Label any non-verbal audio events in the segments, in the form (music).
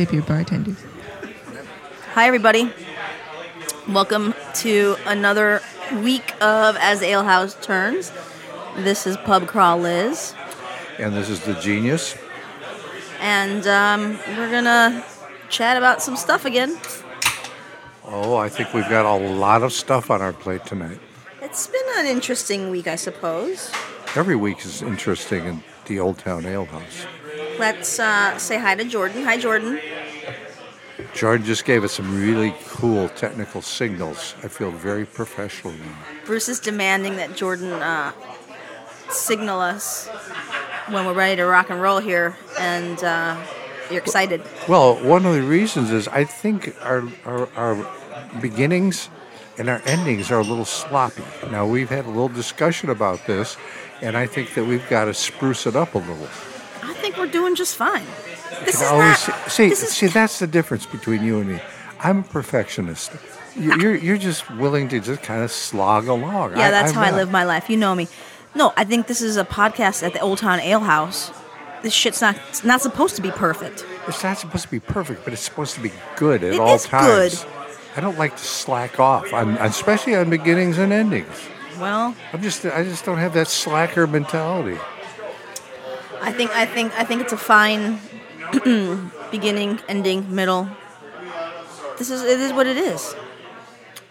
Tip your bartenders. Hi, everybody. Welcome to another week of As the Ale House Turns. This is Pub Crawl Liz, And this is the genius. and um, we're gonna chat about some stuff again. Oh, I think we've got a lot of stuff on our plate tonight. It's been an interesting week, I suppose. Every week is interesting in the Old Town Ale House. Let's uh, say hi to Jordan. Hi, Jordan. Jordan just gave us some really cool technical signals. I feel very professional now. Bruce is demanding that Jordan uh, signal us when we're ready to rock and roll here, and uh, you're excited. Well, one of the reasons is I think our, our, our beginnings and our endings are a little sloppy. Now, we've had a little discussion about this, and I think that we've got to spruce it up a little. I think we're doing just fine. This is always not. see, this is see that's the difference between you and me. I'm a perfectionist. You- You're you're just willing to just kind of slog along. Yeah, that's I'm how I live my life. You know me. No, I think this is a podcast at the Old Town Ale House. This shit's not it's not supposed to be perfect. It's not supposed to be perfect, but it's supposed to be good at It all times. good. I don't like to slack off, on, especially on beginnings and endings. Well, I'm just I just don't have that slacker mentality. I think I think I think it's a fine (clears throat) beginning, ending, middle. This is it is what it is.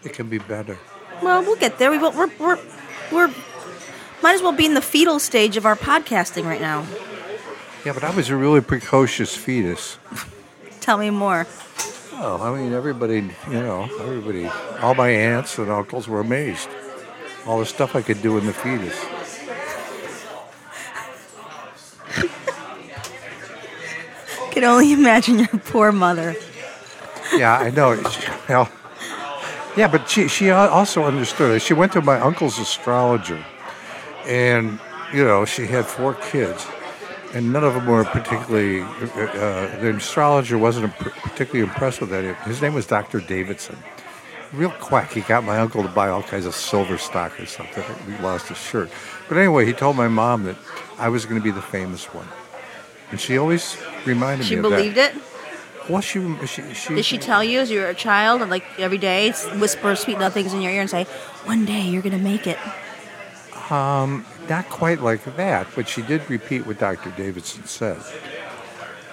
It can be better. Well, we'll get there. We will, we're we're we're might as well be in the fetal stage of our podcasting right now. Yeah, but I was a really precocious fetus. (laughs) Tell me more. Oh, I mean, everybody, you know, everybody, all my aunts and uncles were amazed. All the stuff I could do in the fetus. Can only (laughs) imagine your poor mother. Yeah, I know. Well, yeah, but she she also understood it. She went to my uncle's astrologer, and you know she had four kids, and none of them were particularly. Uh, uh, the astrologer wasn't particularly impressed with that. His name was Doctor Davidson. Real quack. He got my uncle to buy all kinds of silver stock or something. We lost his shirt, but anyway, he told my mom that I was going to be the famous one, and she always reminded She me. She believed that. it. Well, she she she. Did she tell you as you were a child, and like every day, whisper sweet nothings in your ear and say, "One day you're gonna make it." Um, Not quite like that, but she did repeat what Dr. Davidson said.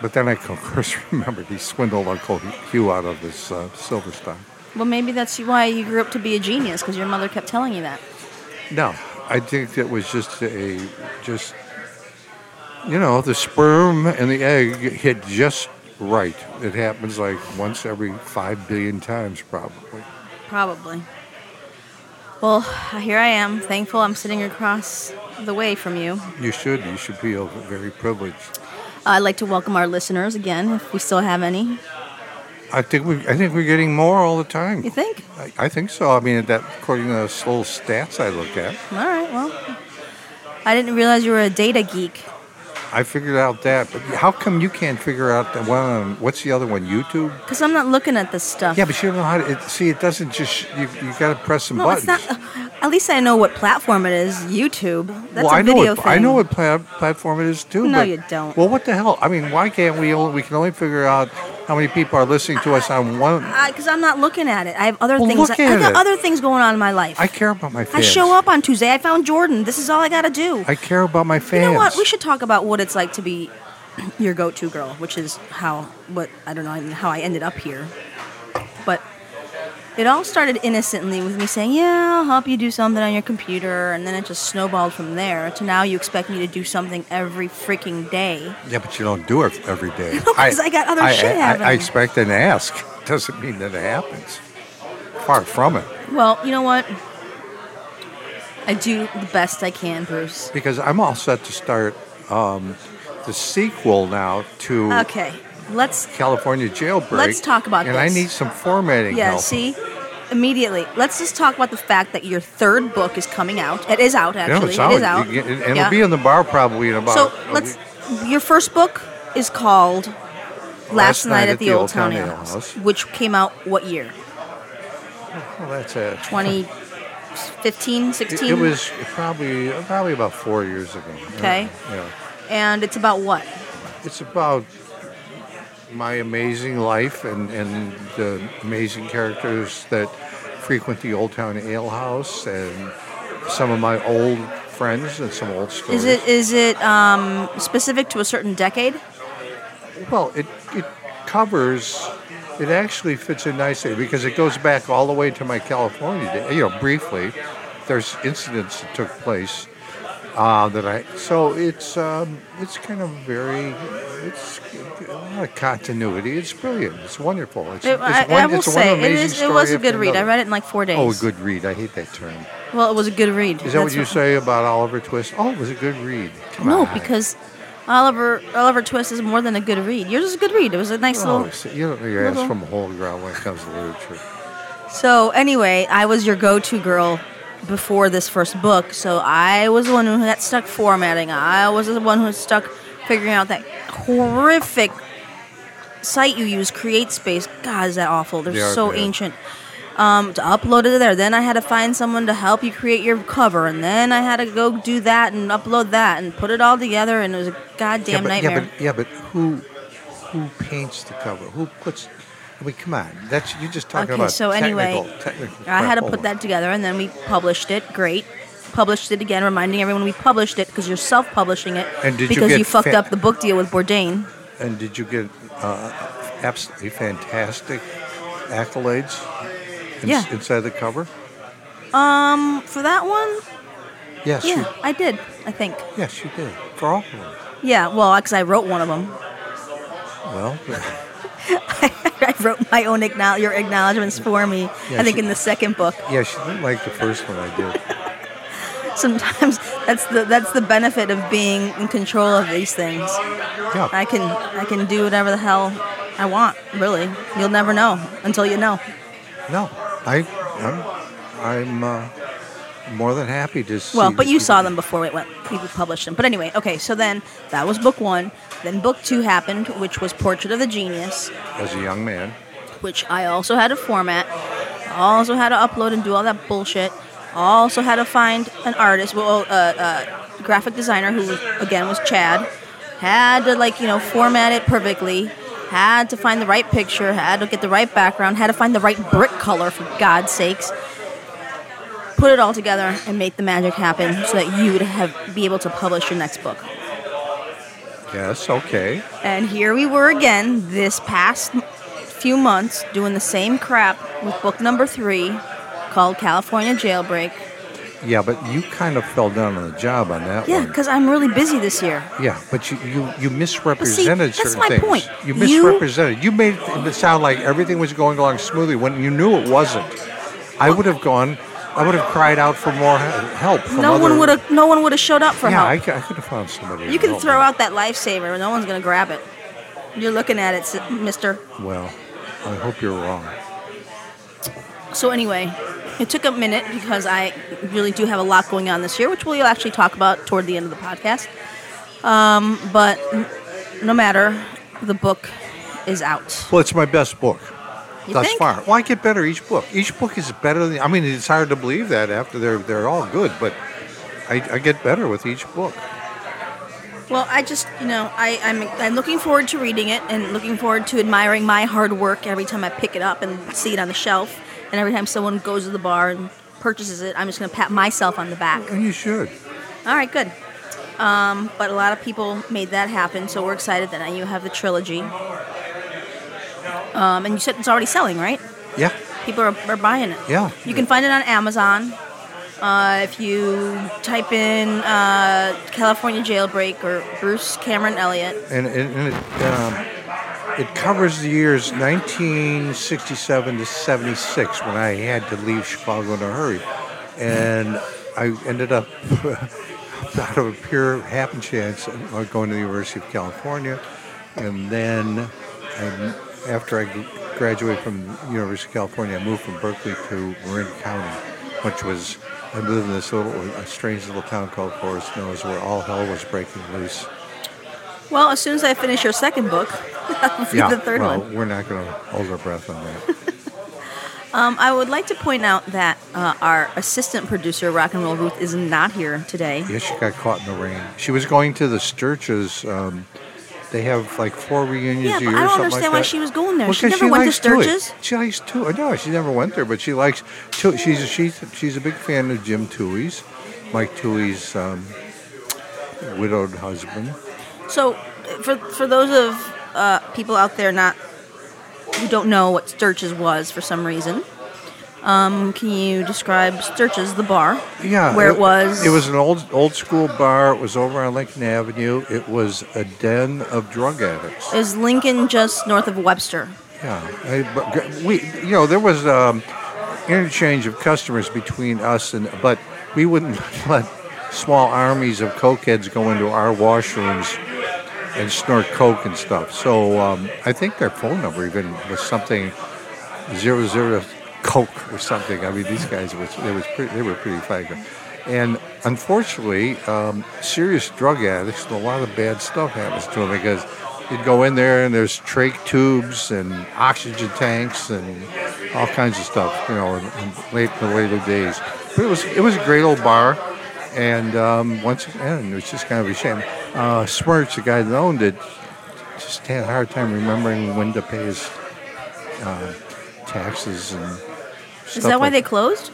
But then I, of course, (laughs) remembered he swindled Uncle Hugh out of his uh, silver stock. Well, maybe that's why you grew up to be a genius because your mother kept telling you that. No, I think it was just a, just, you know, the sperm and the egg hit just right. It happens like once every five billion times, probably. Probably. Well, here I am, thankful I'm sitting across the way from you. You should, you should feel very privileged. Uh, I'd like to welcome our listeners again, if we still have any. I think we, I think we're getting more all the time. You think? I, I think so. I mean, that according to those little stats I look at. All right, well. I didn't realize you were a data geek. I figured out that, but how come you can't figure out the one? On, what's the other one? YouTube? Because I'm not looking at this stuff. Yeah, but you don't know how to. It, see, it doesn't just. You you got to press some no, buttons. it's not. Uh, at least I know what platform it is. YouTube. That's well, a I know video what thing. I know what pla- platform it is too. No, but- you don't. Well, what the hell? I mean, why can't we? Only, we can only figure out how many people are listening to us on one. Because I'm not looking at it. I have other Well, things. look I at got it. other things going on in my life. I care about my fans. I show up on Tuesday. I found Jordan. This is all I got to do. I care about my fans. you know what? We should talk about what it's like to be (clears throat) your go-to girl, which is how what I don't know how I ended up here. But it all started innocently with me saying, "Yeah, I'll help you do something on your computer," and then it just snowballed from there to now you expect me to do something every freaking day. Yeah, but you don't do it every day. (laughs) No, 'cause I got other I, shit I, happening. I expect and ask. (laughs) Doesn't mean that it happens. Far from it. Well, you know what? I do the best I can, Bruce. Because I'm all set to start um, the sequel now to Okay. Let's California Jailbreak. Let's talk about this. and I need some formatting yeah. help. See, immediately. Let's just talk about the fact that your third book is coming out. It is out actually. it's out. is out. And Yeah. it'll be in the bar probably in about. So let's. week. Your first book is called Last, Night, at the Old Town Ale House, which came out what year? Well, that's it. 2015, It, 16? it was probably probably about four years ago. Yeah, Okay. Yeah. And it's about what? It's about my amazing life and, and the amazing characters that frequent the Old Town Ale House and some of my old friends and some old stories. Is it is it um, specific to a certain decade? Well, it, it covers, it actually fits in nicely because it goes back all the way to my California day. You know, briefly, there's incidents that took place uh, that I, so it's, um, it's kind of very, it's a lot of continuity. It's brilliant. It's wonderful. It's, It- it's I, one, I will say it is. It was a good read. I read it in like four days. Oh, a good read. I hate that term. Well, it was a good read. Is that what you say about Oliver Twist? Oh, it was a good read. Come No, on. because Oliver Oliver Twist is more than a good read. Yours is a good read. It was a nice Oh, little. so you don't know your ass from a whole ground when it comes to literature. So anyway, I was your go-to girl before this first book. So I was the one who got stuck formatting. I was the one who was stuck figuring out that horrific site you use, Create Space. God, is that awful? They're They are so bad. ancient. Um, to upload it there. Then I had to find someone to help you create your cover, and then I had to go do that and upload that and put it all together, and it was a goddamn but, nightmare. Yeah, but yeah, but who who paints the cover? Who puts? I mean, come on. That's you're just talking Okay, about. so anyway, technical, technical I had to put that together, and then we published it. Great. Published it again, reminding everyone we published it because you're self-publishing it And did you because get you fucked fa- up the book deal with Bourdain. And did you get uh, absolutely fantastic accolades? ins- Yeah. Inside the cover. Um, for that one, Yes. yeah, You, I did. I think. yes, you did. For all of them. Yeah, well, because I wrote one of them. Well, (laughs) I wrote my own acknowl- your acknowledgments for me. Yeah, I think she- in the second book. yeah, she didn't like the first one I did. (laughs) Sometimes that's the that's the benefit of being in control of these things. Yeah. I can I can do whatever the hell I want. Really, you'll never know until you know. No, I, I'm, I'm uh, more than happy to see. Well, but you saw them before we went. We published them. But anyway, okay. So then that was book one. Then book two happened, which was Portrait of the Genius, as a young man. which I also had to format. Also had to upload and do all that bullshit. Also had to find an artist, well, uh, uh, graphic designer who again was Chad. Had to like you know format it perfectly. Had to find the right picture. Had to get the right background. Had to find the right brick color for God's sakes. Put it all together and make the magic happen so that you would have be able to publish your next book. Yes. Okay. And here we were again this past few months doing the same crap with book number three called California Jailbreak. Yeah, but you kind of fell down on the job on that Yeah, one. because I'm really busy this year. Yeah, but you, you, you misrepresented that's certain my things. point. You You- misrepresented. You made it sound like everything was going along smoothly when you knew it wasn't. I would have gone. I would have cried out for more help. From No other, one would have. No one would have showed up for Yeah, help. cou- I could have found somebody. you to can throw me. out that lifesaver, no one's gonna grab it. You're looking at it, Mister. Well, I hope you're wrong. So anyway, it took a minute because I really do have a lot going on this year, which we'll actually talk about toward the end of the podcast. Um, but no matter, the book is out. Well, it's my best book You thus think? far. Well, I get better each book. Each book is better than. I mean, it's hard to believe that after they're they're all good, but I, I get better with each book. Well, I just, you know, I, I'm, I'm looking forward to reading it and looking forward to admiring my hard work every time I pick it up and see it on the shelf. And every time someone goes to the bar and purchases it, I'm just going to pat myself on the back. And you should. All right, good. Um, but a lot of people made that happen, so we're excited that now you have the trilogy. Um, and you said it's already selling, right? Yeah. People are, are buying it. Yeah. You can find it on Amazon. Uh, if you type in uh, California Jailbreak or Bruce Cameron Elliott, and, and, and it, um, it covers the years 1967 to 76 when I had to leave Chicago in a hurry, and I ended up (laughs) out of a pure happen chance uh, going to the University of California, and then and after I graduated from University of California, I moved from Berkeley to Marin County, which was I lived in this little, a strange little town called Forest Knolls, where all hell was breaking loose. Well, as soon as I finish your second book, (laughs) I'll read the third well, one. we're not going to hold our breath on that. (laughs) Um, I would like to point out that uh, our assistant producer, Rock and Roll Ruth, is not here today. yeah, she got caught in the rain. She was going to the Sterch's. Um, they have like four reunions Yeah, a year. I don't understand like why she was going there. Well, She never went to Tui. She likes Tui. No, she never went there, but she likes Tui. She's she's she's a big fan of Jim Tui's, Mike Tui's um, widowed husband. So, for for those of uh, people out there not who don't know what Sterch's was for some reason, um, can you describe Sterch's, the bar? Yeah, where it, was. It was an old old school bar. It was over on Lincoln Avenue. It was a den of drug addicts. Is Lincoln just north of Webster? Yeah, I, but we you know there was um, interchange of customers between us and but we wouldn't (laughs) let small armies of cokeheads go into our washrooms and snort coke and stuff. So um, I think their phone number even was something zero zero coke or something. I mean these guys was they was pretty, they were pretty flagrant. And unfortunately, um, serious drug addicts, a lot of bad stuff happens to them because you'd go in there and there's trach tubes and oxygen tanks and all kinds of stuff, you know, in, in late the later days. But it was it was a great old bar, and um, once again, it was just kind of a shame. Uh, Smirch, the guy that owned it, just had a hard time remembering when to pay his uh, taxes and. Is that why they closed?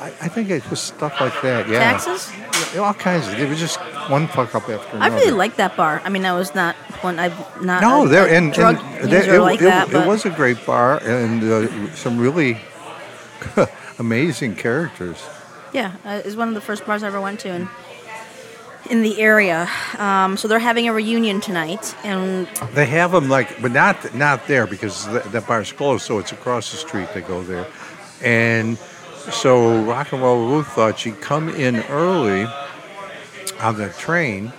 I, I think it was stuff like that. Yeah, Taxes? Yeah, all kinds of. It was just one fuck up after another. I really liked that bar. I mean, I was not one. I'm not. No, there and, drug and there- it, like it, that. it was a great bar and uh, some really (laughs) amazing characters. Yeah, uh, it's one of the first bars I ever went to in, in the area. Um, so they're having a reunion tonight, and They have them like, but not not there because th- that bar's closed. So it's across the street. They go there, and so Rock and Roll Ruth thought she'd come in early on the train,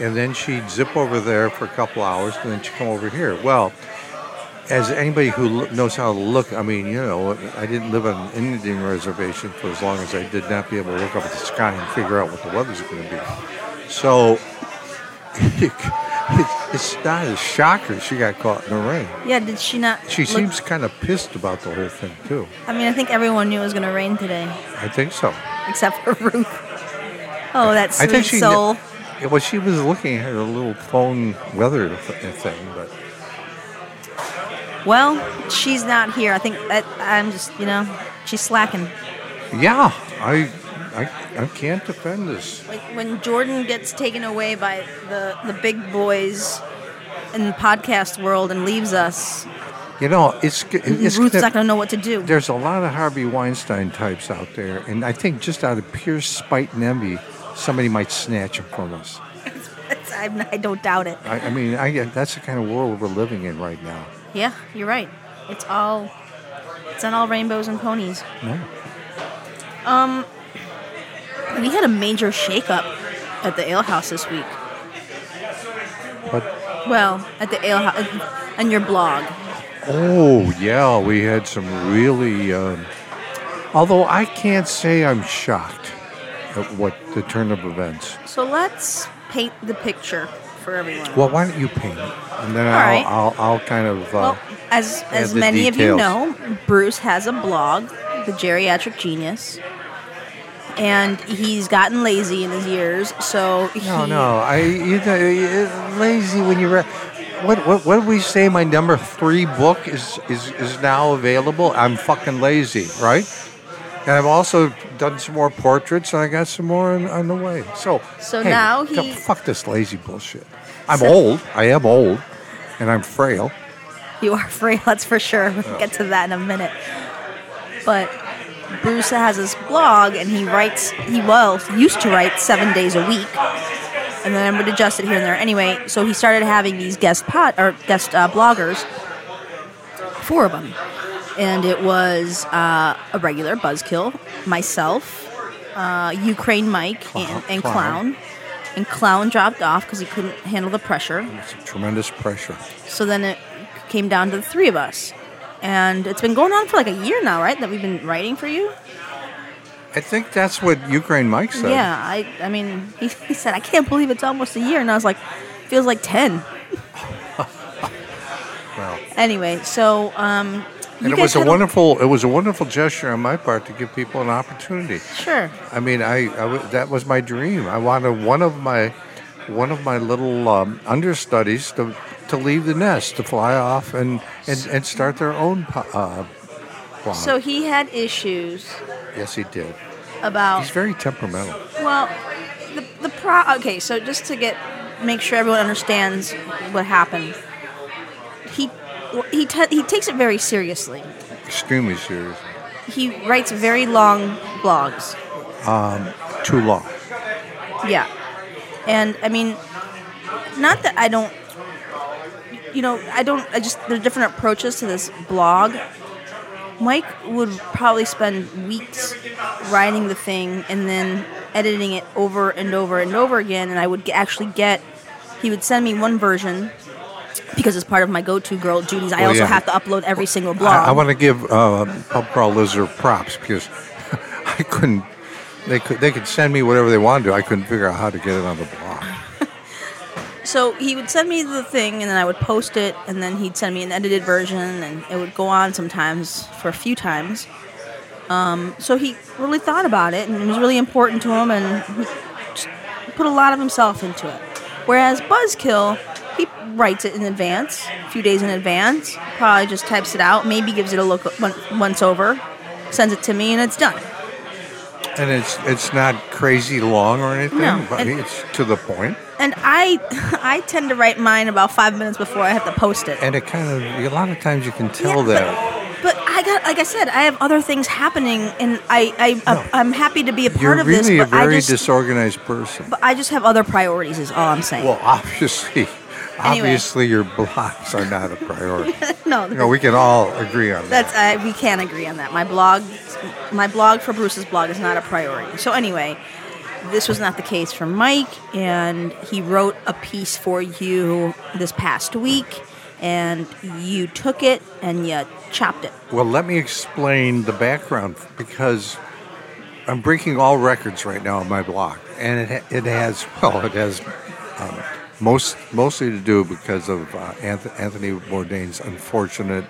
and then she'd zip over there for a couple hours, and then she'd come over here. Well, as anybody who knows how to look, I mean, you know, I didn't live on an Indian reservation for as long as I did not be able to look up at the sky and figure out what the weather's going to be. So (laughs) it's not a shocker she got caught in the rain. yeah, did she not? She look- seems kind of pissed about the whole thing too. I mean, I think everyone knew it was going to rain today, I think so. except for Ruth. Oh, that I sweet think she. soul. Yeah, well, she was looking at her little phone weather thing, but Well, she's not here. I think that I'm just, you know, she's slacking. yeah, I, I, I can't defend this. Like when Jordan gets taken away by the the big boys in the podcast world and leaves us, You know, it's it's Ruth's gonna- not going to know what to do. there's a lot of Harvey Weinstein types out there, and I think just out of pure spite and envy, somebody might snatch him from us. (laughs) I don't doubt it. I, I mean, I, that's the kind of world we're living in right now. Yeah, you're right. It's all it's not all rainbows and ponies. No. Um, We had a major shakeup at the ale house this week. But Well, at the ale house on your blog. oh yeah, we had some really. Um, although I can't say I'm shocked at what the turn of events. So let's paint the picture for everyone. Well, why don't you paint it, and then I'll, right. I'll I'll kind of. Uh, as as the many of you know, Bruce has a blog, The Geriatric Genius, and he's gotten lazy in his years. So he, no, no, I you know, lazy when you read. What, what what did we say? My number three book is, is is now available. I'm fucking lazy, right? And I've also done some more portraits, and I got some more on, on the way. So So hey, now he- fuck this lazy bullshit. (laughs) I'm So- old. I am old, and I'm frail. You are (laughs) frail. that's for sure. We'll get to that in a minute. But Bruce has his blog, and he writes. He well used to write seven days a week, and then I would adjust it here and there. Anyway, so he started having these guest pod or guest uh, bloggers, four of them, and it was uh, a regular Buzzkill, myself, uh, Ukraine Mike, and, and Clown. Clown. and Clown dropped off because he couldn't handle the pressure. It's tremendous pressure. So then it came down to the three of us. And it's been going on for like a year now, right? That we've been writing for you? I think that's what Ukraine Mike said. Yeah, I I mean, he, (laughs) he said, I can't believe it's almost a year. And I was like, feels like 10. (laughs) Well, Anyway, so um, and it was a wonderful it was a wonderful gesture on my part to give people an opportunity. Sure. I mean, I, I that was my dream. I wanted one of my one of my little um, understudies to to leave the nest, to fly off and and, and start their own uh, blog. So he had issues yes, he did. about He's very temperamental. Well, the the pro. Okay, so just to get make sure everyone understands what happened, he he ta he takes it very seriously. Extremely serious. He writes very long blogs. Um, Too long. Yeah, and I mean, not that I don't. You know, I don't. I just there are different approaches to this blog. Mike would probably spend weeks writing the thing and then editing it over and over and over again. And I would actually get, he would send me one version because as part of my go-to girl duties, I Well, also yeah. have to upload every single blog. I, I want to give uh, Pub Crawl Lizard props because (laughs) I couldn't. They could they could send me whatever they wanted to. I couldn't figure out how to get it on the blog. So he would send me the thing, and then I would post it, and then he'd send me an edited version, and it would go on sometimes for a few times. Um, so he really thought about it, and it was really important to him, and he put a lot of himself into it. Whereas Buzzkill, he writes it in advance, a few days in advance, probably just types it out, maybe gives it a look once over, sends it to me, and it's done. And it's it's not crazy long or anything. No, but it's to the point. And I, (laughs) I tend to write mine about five minutes before I have to post it. And it kind of a lot of times you can tell Yeah, that. But, but I got, like I said, I have other things happening, and I, I, No. I'm happy to be a part You're of really this. a But I very just, disorganized person. but I just have other priorities. Is all I'm saying. Well, obviously, (laughs) Anyway. obviously your blogs are not a priority. (laughs) no, you know, we can all agree on that. that's uh, we can agree on that. My blog, my blog for Bruce's blog is not a priority. So anyway, this was not the case for Mike, and he wrote a piece for you this past week, and you took it and you chopped it. Well, let me explain the background because I'm breaking all records right now on my blog, and it it has (laughs) well, it has um, most mostly to do because of uh, Anthony Bourdain's unfortunate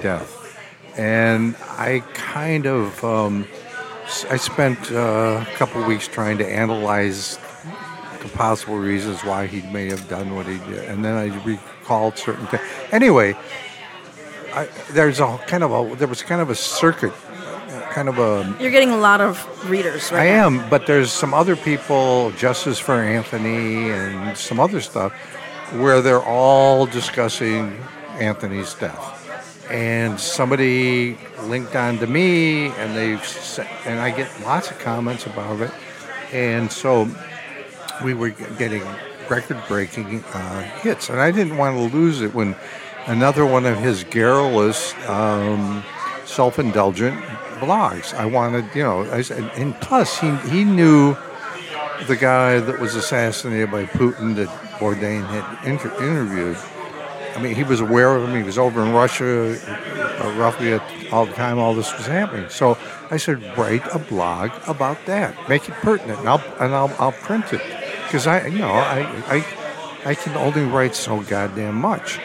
death, and I kind of um, I spent uh, a couple weeks trying to analyze the possible reasons why he may have done what he did, and then I recalled certain things. Anyway, I, there's a kind of a there was kind of a circuit, kind of a. You're getting a lot of readers right I now. am, but there's some other people, Justice for Anthony, and some other stuff, where they're all discussing Anthony's death. And somebody linked on to me, and they and I get lots of comments about it, and so we were getting record-breaking uh, hits, and I didn't want to lose it when another one of his garrulous, um, self-indulgent blogs. I wanted, you know, I said, and plus he he knew the guy that was assassinated by Putin that Bourdain had inter- interviewed. I mean, he was aware of him. He was over in Russia uh, roughly at all the time all this was happening. So I said, write a blog about that. Make it pertinent, and I'll and I'll, I'll print it because I, you know, I, I I can only write so goddamn much.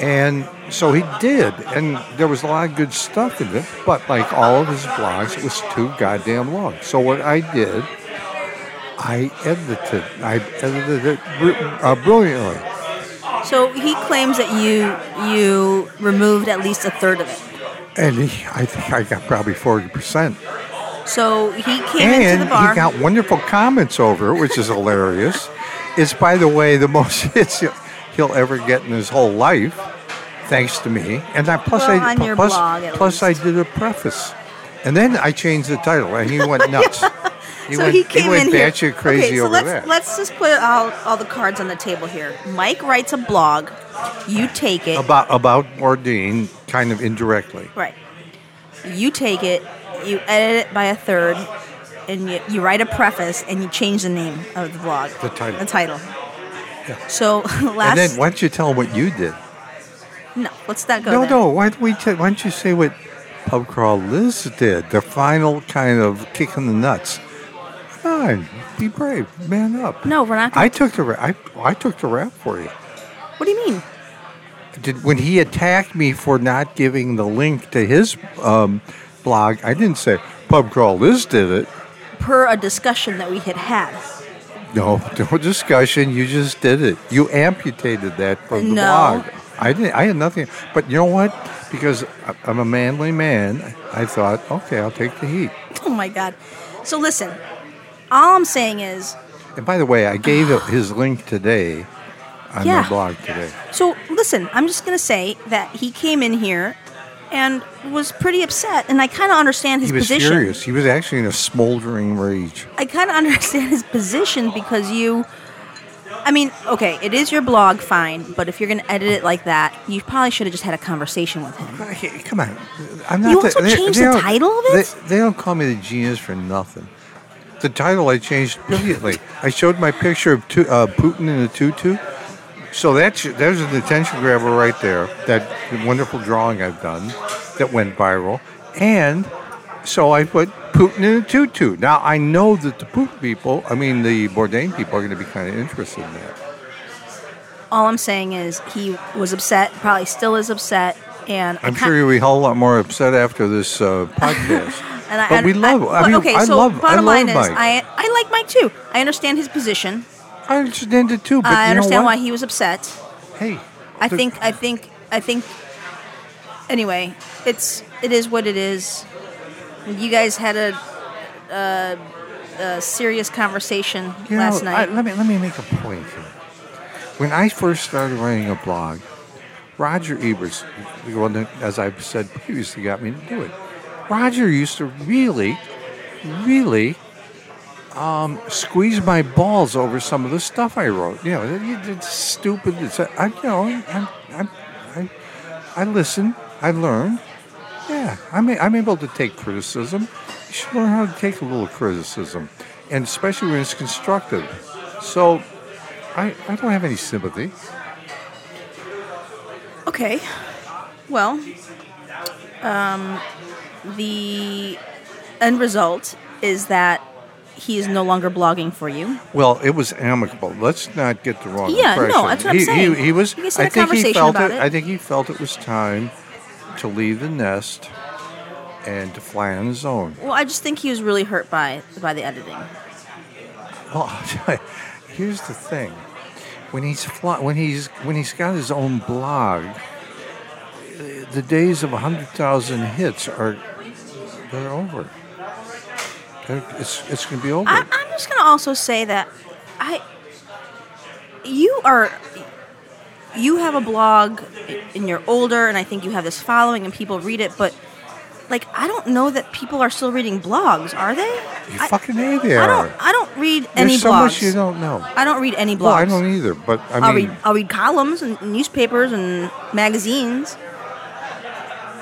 And so he did, and there was a lot of good stuff in it. But like all of his blogs, it was too goddamn long. So what I did, I edited. I edited it br- uh, brilliantly. So he claims that you you removed at least a third of it. And he, I think I got probably 40%. So he came into And the bar. he got wonderful comments over it, which is hilarious. It's, by the way, the (laughs) most hits he'll, ever get in his whole life, thanks to me. And I, plus, Well, I, on your plus, blog, plus I did a preface. And then I changed the title, and he went (laughs) nuts. He so went, he came went in here. batshit crazy okay, so over let's that. let's just put all all the cards on the table here. Mike writes a blog. You take it. about about Bourdain, kind of indirectly. Right. You take it, you edit it by a third, and you, you write a preface and you change the name of the blog. The title. The title. Yeah. So (laughs) last And then why don't you tell them what you did? no, let's not go No, there. no. Why don't we? T- why don't you say what Pub Crawl Liz did? The final kind of kick in the nuts. Fine, be brave, man up. No, we're not. Gonna, I took the ra- I, I took the rap for you. what do you mean? Did, when he attacked me for not giving the link to his um, blog, I didn't say Pub Crawl Liz did it. Per a discussion that we had had. No, (laughs) no discussion. You just did it. You amputated that from the No. blog. I didn't. I had nothing. But you know what? Because I'm a manly man, I thought, okay, I'll take the heat. Oh my god. So listen, all I'm saying is, And by the way, I gave his link today on Yeah. my blog today. so listen, I'm just gonna say that he came in here and was pretty upset, and I kind of understand his position. He was position. furious. He was actually in a smoldering rage. I kind of (laughs) understand his position because you. I mean, okay, it is your blog, fine, but if you're going to edit it like that, you probably should have just had a conversation with him. Come on, I'm not. You the- also they- changed they the title of it? They, they don't call me the genius for nothing. The title I changed brilliantly. I showed my picture of tu- uh, Putin in a tutu. So that's there's an attention grabber right there. That wonderful drawing I've done that went viral, and so I put Putin in a tutu. Now I know that the Putin people, I mean the Bourdain people, are going to be kind of interested in that. All I'm saying is he was upset, probably still is upset, and I'm sure you'll be a whole lot more upset after this uh, (laughs) podcast. And I, but we love. I, but mean, okay, I so love. I bottom love line is, Mike. I I like Mike too. I understand his position. I understand it too, but I understand why he was upset. Hey, I the- think I think I think. Anyway, it's it is what it is. You guys had a, a, a serious conversation you last know, night. I, let me let me make a point here. When I first started writing a blog, Roger Ebert, the one that, as I've said previously, got me to do it. Roger used to really, really um, squeeze my balls over some of the stuff I wrote. You know, it- it's stupid. It's, I, you know, I'm, I'm, I, I listen. I learn. Yeah, I'm, I'm able to take criticism. You should learn how to take a little criticism, and especially when it's constructive. So, I, I don't have any sympathy. Okay. Well, um, the end result is that he is no longer blogging for you. Well, it was amicable. Let's not get the wrong Yeah, no, impression. that's what I'm he, saying. He, he was. You guys I a think he felt about it. it. I think he felt it was time to leave the nest and to fly on his own. Well, I just think he was really hurt by by the editing. Well, (laughs) here's the thing: when he's fly, when he's when he's got his own blog, the days of hundred thousand hits are they're over. They're, it's it's going to be over. I, I'm just gonna also say that I, you are, you have a blog, and you're older, and I think you have this following, and people read it, but. Like I don't know that people are still reading blogs, are they? you I, fucking A they I don't. I don't read There's any so blogs. much you don't know. I don't read any blogs. Well, I don't either, but I I'll mean, read I'll read columns and newspapers and magazines,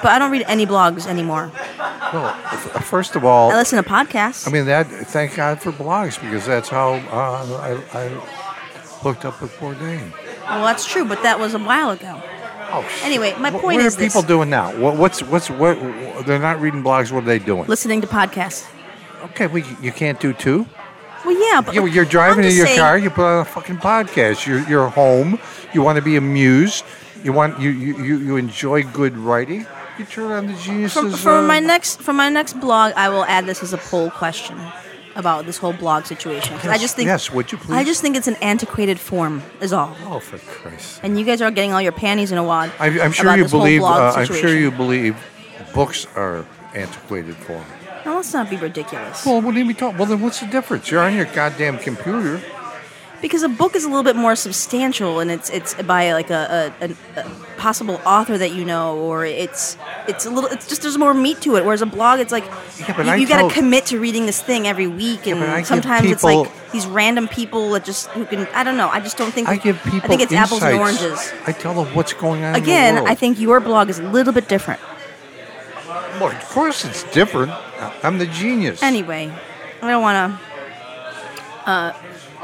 but I don't read any blogs anymore. well, f- first of all, I listen to podcasts. I mean that. Thank God for blogs because that's how uh, I, I hooked up with Bourdain. well, that's true, but that was a while ago. Oh. Anyway, my point what is what are people this. doing now? What, what's what's what? They're not reading blogs. What are they doing? Listening to podcasts. Okay, well, you- you can't do two. Well, yeah, but You, you're I'm driving in your saying- car. You put on a fucking podcast. You're you're home. You want to be amused. You want you, you, you enjoy good writing. You turn on the geniuses. For, for uh, my next for my next blog, I will add this as a poll question about this whole blog situation. 'Cause I just think yes, would you please? I just think it's an antiquated form, is all. Oh, for Christ! And you guys are getting all your panties in a wad. I, I'm sure you believe. Uh, I'm sure you believe books are antiquated form. Now let's not be ridiculous. Well, what do you mean talk? Well, then what's the difference? You're on your goddamn computer. Because a book is a little bit more substantial and it's it's by like a, a, a, possible author that you know or it's it's a little it's just there's more meat to it whereas a blog it's like Yeah, you, you got to commit to reading this thing every week and give sometimes it's like these random people that just who can I don't know I just don't think I give people I think it's apples and oranges I tell them what's going on. again. I think your blog is a little bit different Well, of course it's different. I'm the genius. anyway I don't want to uh,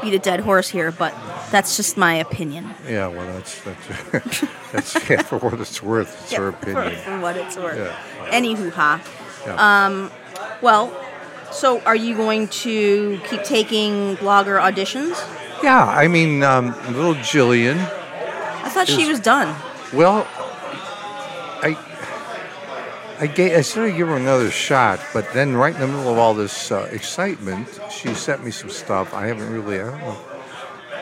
beat a dead horse here, but that's just my opinion. Yeah, well, that's that's (laughs) that's yeah, for what it's worth. It's her Yeah, for- opinion. For, what it's worth. Yeah. Anywho, ha. Yeah. Well, so are you going to keep taking blogger auditions? yeah, I mean, um, little Jillian. I thought she was done. Well, I gave I to give her another shot, but then right in the middle of all this uh, excitement, she sent me some stuff. I haven't really. I don't know.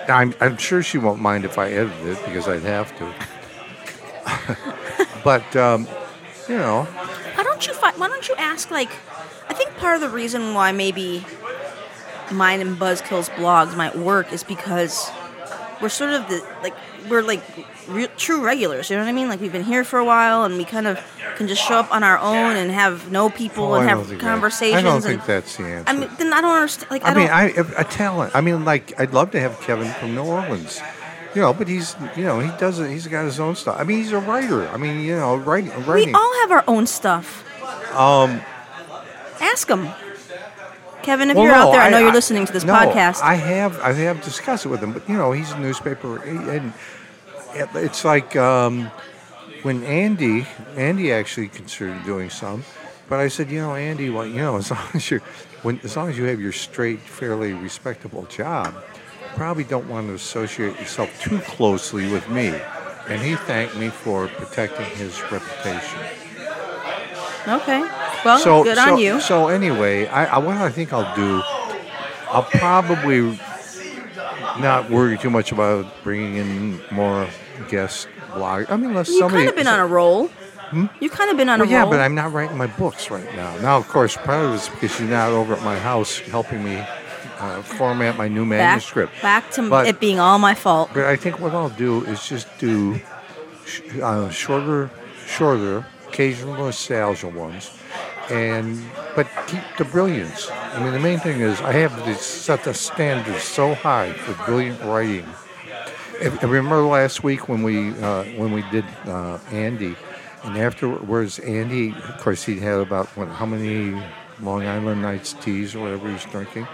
I'm I'm sure she won't mind if I edit it because I'd have to. (laughs) but um, you know, Why don't you fi- Why don't you ask like? I think part of the reason why maybe mine and Buzzkill's blogs might work is because we're sort of the like we're like re- true regulars. You know what I mean? Like we've been here for a while, and we kind of can just show up on our own and have no people oh, and have think that- conversations. I don't and, think that's the answer. I mean, then I don't understand. Like I, I mean. I a talent. I mean, like I'd love to have Kevin from New Orleans, you know, but he's you know he does it. He's got his own stuff. I mean, he's a writer. I mean, you know, writing. we all have our own stuff. um, Ask him. Kevin, if well, you're no, out there, I, know you're listening to this no, podcast. I have I have discussed it with him, but you know, he's a newspaper, and it's like um, when Andy Andy actually considered doing some, but I said, you know, Andy, well, you know, as (laughs) long as you when as long as you have your straight, fairly respectable job, you probably don't want to associate yourself too closely with me. And he thanked me for protecting his reputation. okay. Well, so, good so, on you. So anyway, I, I what I think I'll do, I'll probably not worry too much about bringing in more guest bloggers. I mean, unless You've somebody. kind of been on a roll. You've kind of been on Well, a yeah, roll. Yeah, but I'm not writing my books right now. Now, of course, part of it's because you're not over at my house helping me uh, format my new back, manuscript. back to But- it being all my fault. But I think what I'll do is just do sh- uh, shorter, shorter, occasional nostalgia ones, and but keep the brilliance. I mean, the main thing is I have to set the standards so high for brilliant writing. I remember last week when we uh, when we did uh, Andy, and afterwards Andy, of course, he had about what, how many Long Island iced teas or whatever he's drinking,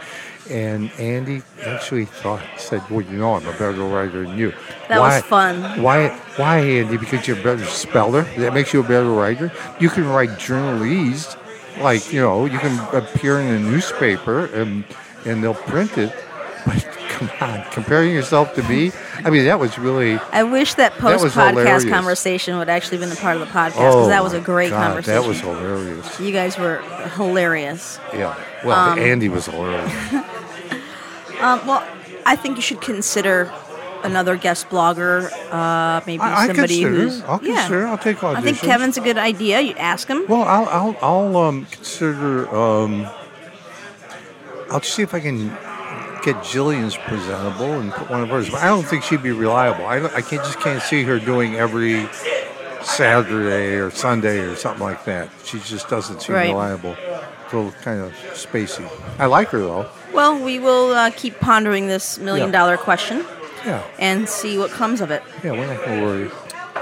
and Andy actually thought said, "Well, you know, I'm a better writer than you." That was fun. Why? Why, Andy? Because you're a better speller. That makes you a better writer. You can write journalese, like you know, you can appear in a newspaper and and they'll print it. But come on, (laughs) comparing yourself to me. I mean, that was really. I wish that That post podcast hilarious. conversation would actually have been a part of the podcast because oh that was a great God, conversation. That was hilarious. you guys were hilarious. Yeah. Well, Um, Andy was hilarious. (laughs) Um, well, I think you should consider another guest blogger, uh, maybe I, I somebody consider. who's I'll yeah. consider. I'll take auditions. I think Kevin's a good idea. You ask him. Well, I'll I'll, I'll um, consider. Um, I'll just see if I can get Jillian's presentable and put one of hers. But I don't think she'd be reliable. I, I can't just can't see her doing every Saturday or Sunday or something like that. She just doesn't seem Right. reliable. A little kind of spacey. I like her though. Well, we will uh, keep pondering this million Yeah. dollar question Yeah. and see what comes of it. Yeah, we're not going to worry.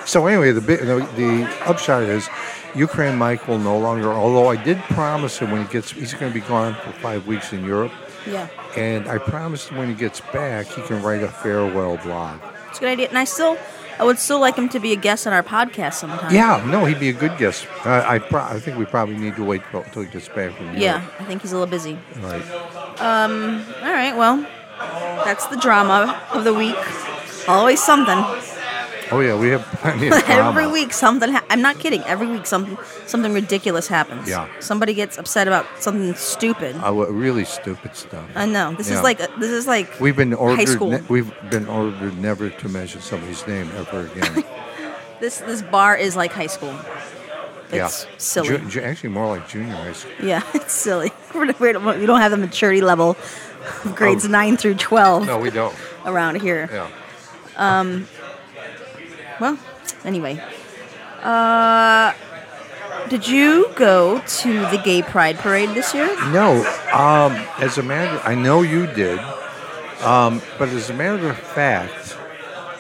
So anyway, the, the the upshot is, Ukraine Mike will no longer. Although I did promise him when he gets, he's going to be gone for five weeks in Europe, Yeah, and I promised when he gets back, he can write a farewell blog. it's a good idea. And I still, I would still like him to be a guest on our podcast sometime. Yeah, no, he'd be a good guest. Uh, I pro- I think we probably need to wait till he gets back from Europe. Yeah, I think he's a little busy. Right. Um. All right, well, that's the drama of the week. Always something. Oh yeah, we have plenty of. (laughs) Every week something. Ha- I'm not kidding. Every week something something ridiculous happens. Yeah. Somebody gets upset about something stupid. Uh, really stupid stuff. I know. This Yeah. is like this is like We've been ordered. school. Ne- we've been ordered never to mention somebody's name ever again. (laughs) this this bar is like high school. It's yeah. silly. Ju- ju- actually, more like junior high school. yeah, (laughs) it's silly. We're, don't we don't have the maturity level of grades Oh. nine through twelve No, we don't. around here. Yeah. Well, anyway. Uh, did you go to the gay pride parade this year? No. Um, as a matter, I know you did. Um, but as a matter of fact,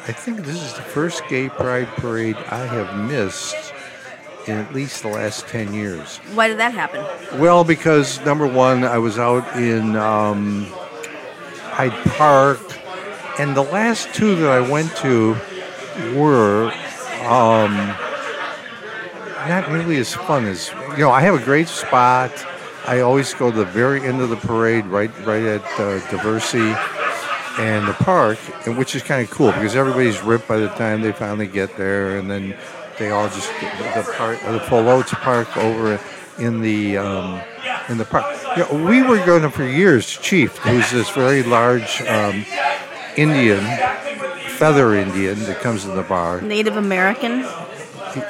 I think this is the first gay pride parade I have missed in at least the last 10 years. Why did that happen? Well, because number one, I was out in um, Hyde Park, and the last two that I went to were um, not nearly as fun as you know. I have a great spot. I always go to the very end of the parade, right, right at uh, Diversey and the park, and which is kind of cool because everybody's ripped by the time they finally get there, and then they all just the, park, the Folotes Park over in the um, in the park. You know, we were going to for years. Chief, who's this very large um, Indian, feather Indian that comes in the bar. Native American?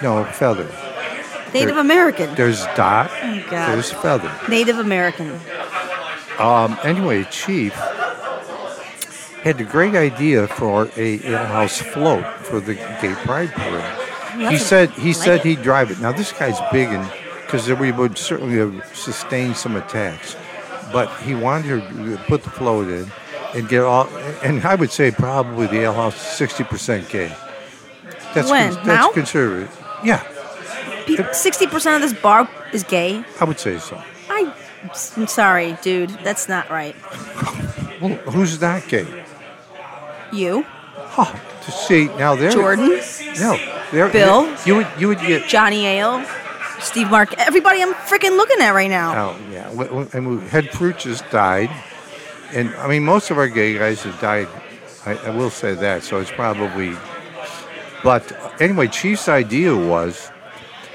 No, feather. Native There- American. There's Dot. Oh, God. There's Feather. Native American. Um, anyway, Chief had a great idea for a in-house float for the Gay Pride Parade. he That's said he like said it. he'd drive it. Now this guy's big and because we would certainly have sustained some attacks, but he wanted to put the float in and get all. And I would say probably the ale house sixty percent gay. That's When? that's Now? conservative. Yeah, Sixty percent of this bar is gay. I would say so. I, I'm sorry, dude. That's not right. Well, who's not gay? You, Oh, to see now there. Jordan, No, there. Bill? You would you would get. Johnny Ale, Steve Mark, everybody I'm freaking looking at right now. Oh yeah, and we, Head Fruit just died, and I mean most of our gay guys have died. I, I will say that. So it's probably. But anyway, Chief's idea was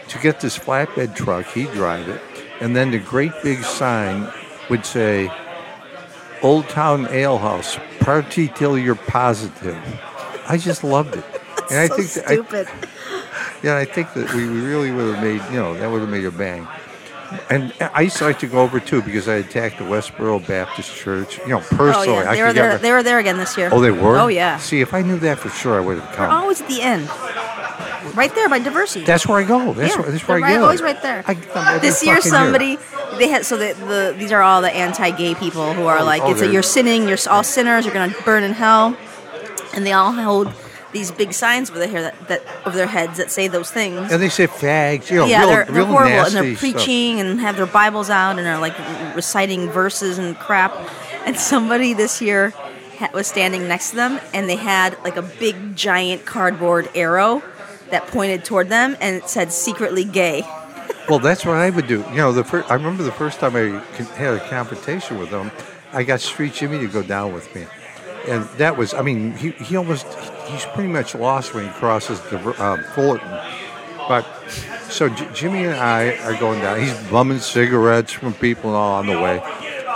to get this flatbed truck. He'd drive it, and then the great big sign would say, "Old Town Ale House, party till you're positive." I just loved it, (laughs) and I so think that, I, yeah, I think that we really would have made, you know, that would have made a bang. And I used to like to go over too because I attacked the Westboro Baptist Church, you know, oh personally. yeah, I they were could get there. They were there again this year. oh, they were? Oh yeah. See, if I knew that for sure, I would have They're come. always at the end, right there by Diversey. That's where I go. That's, yeah, where, that's where they're I right, go. always right there. I, this year, somebody they had so the, the these are all the anti-gay people who are oh, like oh, it's a, you're sinning, you're all sinners, you're gonna burn in hell, and they all hold these big signs over their hair that, that over their heads that say those things. And they say fags, you know, yeah, real, they're, they're horrible, and they're stuff. preaching and have their Bibles out and are like reciting verses and crap. And somebody this year ha- was standing next to them, and they had like a big giant cardboard arrow that pointed toward them, and it said "secretly gay." (laughs) Well, that's what I would do. You know, the first, I remember the first time I had a confrontation with them, I got Street Jimmy to go down with me. And that was, I mean, he, he almost, he's pretty much lost when he crosses the uh, Fullerton. But, so J- Jimmy and I are going down. He's bumming cigarettes from people all on the way.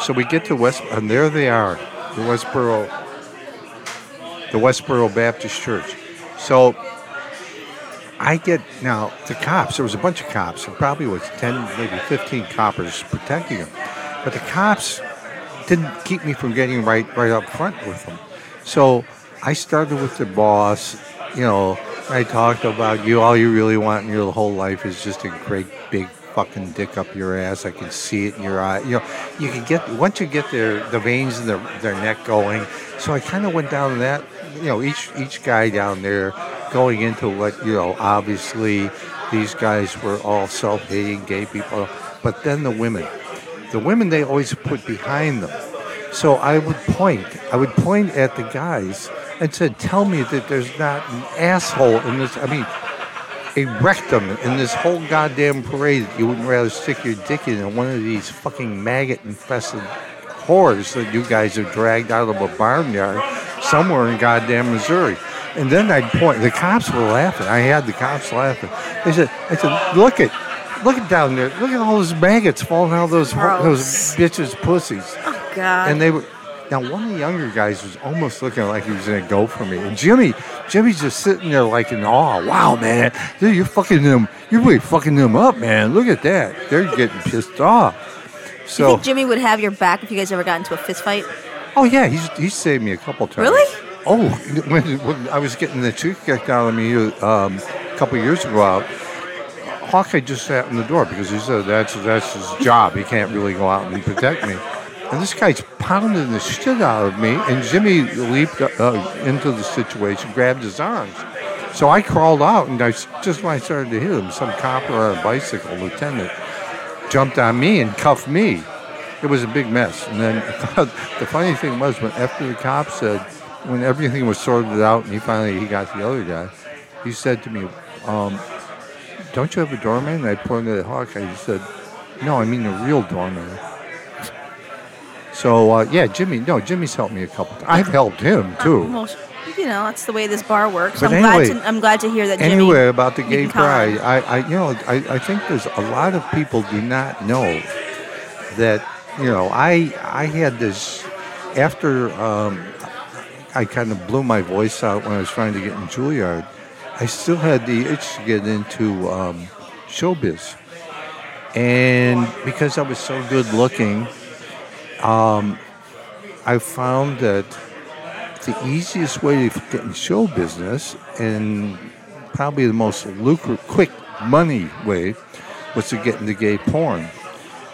So we get to West, and there they are, the Westboro, the Westboro Baptist Church. So I get now the cops. There was a bunch of cops. There probably was ten, maybe fifteen coppers protecting him, but the cops didn't keep me from getting right right up front with them. So I started with the boss. You know, I talked about you. All you really want in your whole life is just a great big fucking dick up your ass. I can see it in your eye. You know, you can get once you get their the veins in their their neck going. So I kind of went down that. You know, each each guy down there going into what you know. Obviously, these guys were all self-hating gay people, but then the women. The women they always put behind them. So I would point. I would point at the guys and said, "Tell me that there's not an asshole in this. I mean, a rectum in this whole goddamn parade that you wouldn't rather stick your dick in than one of these fucking maggot-infested whores that you guys have dragged out of a barnyard somewhere in goddamn Missouri." And then I'd point. The cops were laughing. I had the cops laughing. They said, "I said, look at." Look at down there. Look at all those maggots falling out of those Gross. those bitches' pussies. Oh God! And they were now one of the younger guys was almost looking like he was gonna go for me. And Jimmy, Jimmy's just sitting there like in awe. Wow, man, dude, you're fucking them. You're really fucking them up, man. Look at that. They're getting pissed off. So, Do you think Jimmy would have your back if you guys ever got into a fist fight? oh yeah, he's he's saved me a couple times. Really? Oh, (laughs) when, when I was getting the tooth kicked out of me um, a couple years ago out. Hawkeye just sat in the door because he said that's that's his job. He can't really go out and protect me. And this guy's pounding the shit out of me, and Jimmy leaped uh, into the situation, grabbed his arms. So I crawled out, and I, just when I started to hit him, some copper on a bicycle, lieutenant, jumped on me and cuffed me. It was a big mess. And then (laughs) the funny thing was, when after the cop said, when everything was sorted out, and he finally he got the other guy, he said to me, um, "Don't you have a doorman?" And I pointed at Hawkeye. He said, "No, I mean a real doorman." So uh, yeah, Jimmy. No, Jimmy's helped me a couple. times. I've helped him too. Well, you know, that's the way this bar works. But I'm anyway- glad to I'm glad to hear that Jimmy. Anyway, about the gay can count on. pride, I, I, you know, I, I think there's a lot of people do not know that, you know, I, I had this after um, I kind of blew my voice out when I was trying to get in Juilliard. I still had the itch to get into um, showbiz, and because I was so good looking, um, I found that the easiest way to get in show business and probably the most lucrative, quick money way was to get into gay porn.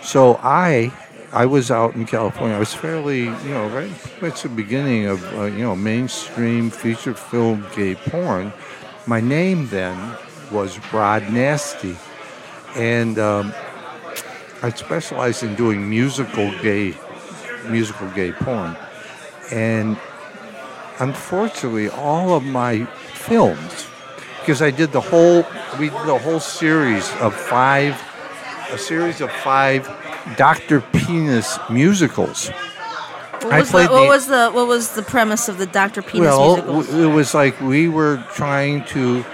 So I, I was out in California. I was fairly, you know, right at the beginning of, uh, you know, mainstream feature film gay porn. My name then was Rod Nasty, and um, I specialized in doing musical gay, musical gay porn, and unfortunately, all of my films, because I did the whole, we did the whole series of five, a series of five Dr. Penis musicals. What was, the, what the- was the what was the premise of the Dr. Penis well, musicals? w- it was like we were trying to,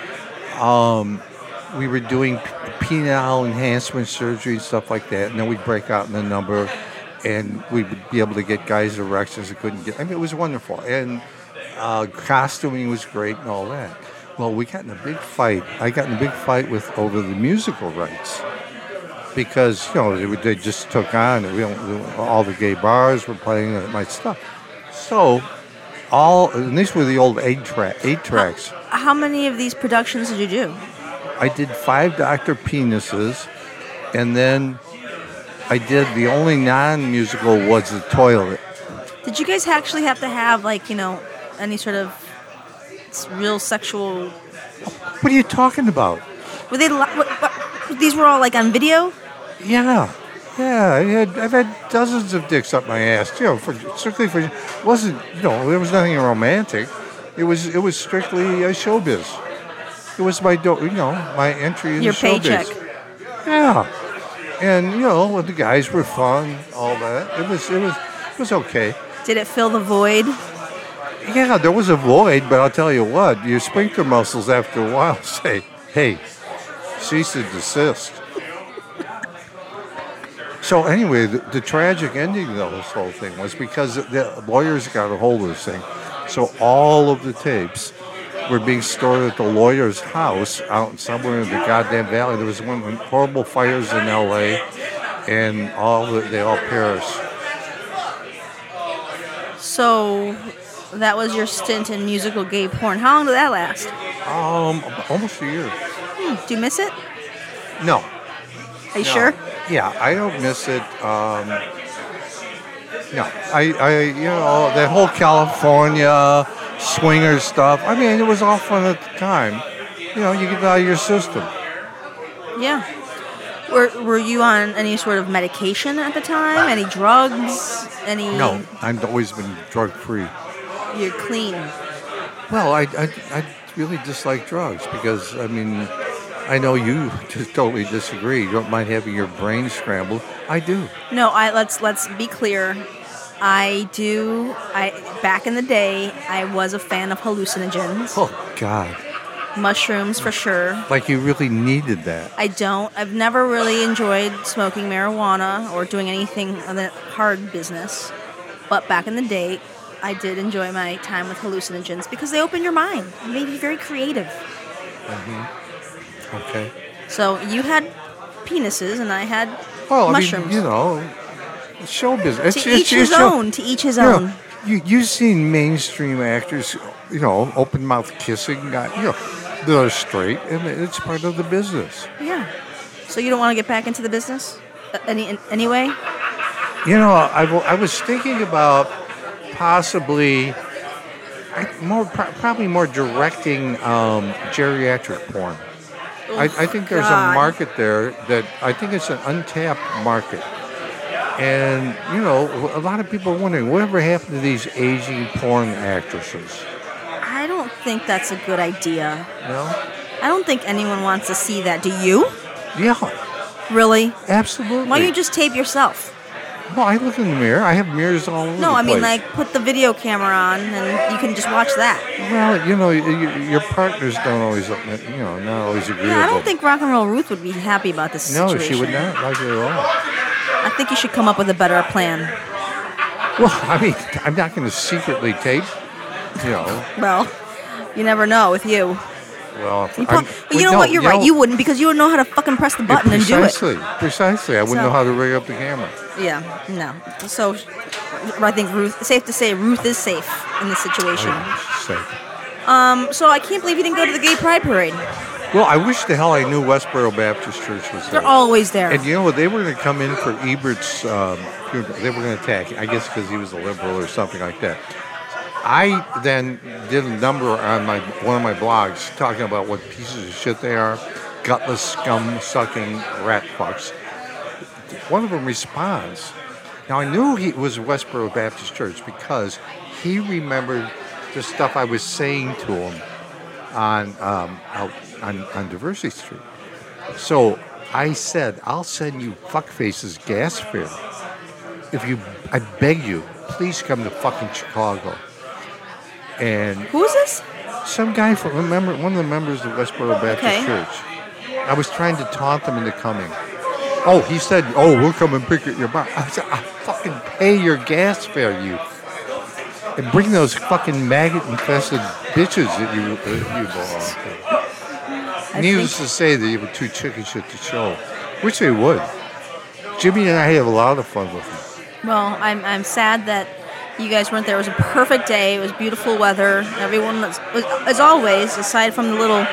um, we were doing penile enhancement surgery and stuff like that, and then we'd break out in the number, and we would be able to get guys erections that couldn't get. I mean, it was wonderful, and uh, costuming was great and all that. Well, we got in a big fight. I got in a big fight with over the musical rights because you know they, they just took on we don't, all the gay bars were playing uh, my stuff. So all and these were the old eight track eight tracks. How many of these productions did you do? I did five Doctor Penises, and then I did the only non-musical was the toilet. Did you guys actually have to have like you know any sort of real sexual? What are you talking about? Were they? li- What, what, these were all like on video. Yeah, yeah. I had, I've had dozens of dicks up my ass. You know, for, strictly for wasn't you know there was nothing romantic. It was it was strictly uh, showbiz. It was my do, you know my entry into Your showbiz. paycheck. Yeah, and you know the guys were fun, all that. It was it was it was okay. Did it fill the void? Yeah, there was a void, but I'll tell you what, your sphincter muscles after a while (laughs) say, hey, cease and desist. So anyway, the, the tragic ending of this whole thing was because the lawyers got a hold of this thing. So all of the tapes were being stored at the lawyer's house out somewhere in the goddamn valley. There was one horrible fires in L.A. and all the, they all perished. So that was your stint in musical gay porn. How long did that last? Um, almost a year. Do you miss it? No, Are you No. sure? Yeah, I don't miss it. Um, no, I, I, you know, that whole California swinger stuff. I mean, it was all fun at the time. You know, you get out of your system. Yeah. Were, were you on any sort of medication at the time? Any drugs? Any? No, I've always been drug free. You're clean. Well, I, I, I really dislike drugs because, I mean, I know you just totally disagree. You don't mind having your brain scrambled. I do. No, I let's let's be clear. I do. I back in the day, I was a fan of hallucinogens, Oh, God. mushrooms for sure. Like you really needed that. I don't. I've never really enjoyed smoking marijuana or doing anything of that hard business. But back in the day, I did enjoy my time with hallucinogens because they open your mind, They made you very creative. Mm-hmm. Okay. So you had penises, and I had Well, I mushrooms. mean, you know, show business. to each his show- own. To each his you know, own. you you've seen mainstream actors, you know, open mouth kissing, guy, you know, that are straight, and it's part of the business. Yeah. So you don't want to get back into the business, Uh, any in, anyway? You know, I, I was thinking about possibly more pro- probably more directing um, geriatric porn. I, I think there's God. a market there that I think it's an untapped market. And, you know, a lot of people are wondering whatever happened to these aging porn actresses? I don't think that's a good idea. Know? I don't think anyone wants to see that. Do you? Yeah, Really? absolutely. Why don't you just tape yourself? Well, I look in the mirror. I have mirrors all over No, I mean place. like put the video camera on and you can just watch that. Well, you know, y- y- your partners don't always, you know, not always agreeable. Yeah, I don't think Rock and Roll Ruth would be happy about this No, situation. she would not like it at all. I think you should come up with a better plan. Well, (laughs) I mean, I'm not going to secretly tape, you know. Well, you never know with you. Well, You, pro- well, you know no, what? You're you right. know- You wouldn't because you would know how to fucking press the button and do it. precisely, Precisely. I wouldn't So- know how to rig up the camera. Yeah, no. So I think Ruth. Safe to say, Ruth is safe in this situation. Oh, safe. So I can't believe you didn't go to the gay pride parade. Well, I wish the hell I knew Westboro Baptist Church was there. They're always there. And you know what? They were going to come in for Ebert's um, funeral. They were going to attack. I guess because he was a liberal or something like that. I then did a number on my one of my blogs talking about what pieces of shit they are, gutless, scum-sucking rat fucks. One of them responds. Now I knew he was Westboro Baptist Church because he remembered the stuff I was saying to him on um, out on, on Diversey Street. So I said, I'll send you fuckfaces gas fare. If you, I beg you, please come to fucking Chicago. And Who is this? some guy from, remember, one of the members of Westboro Baptist Okay. Church. I was trying to taunt them into coming. Oh, he said, oh, we'll come and pick at your bar. I said, I'll fucking pay your gas fare, you. And bring those fucking maggot-infested bitches that you, that you belong to. Needless to say, they were too chicken shit to show, which they would. Jimmy and I have a lot of fun with them. Well, I'm, I'm sad that you guys weren't there. It was a perfect day. It was beautiful weather. Everyone was, was as always, aside from the little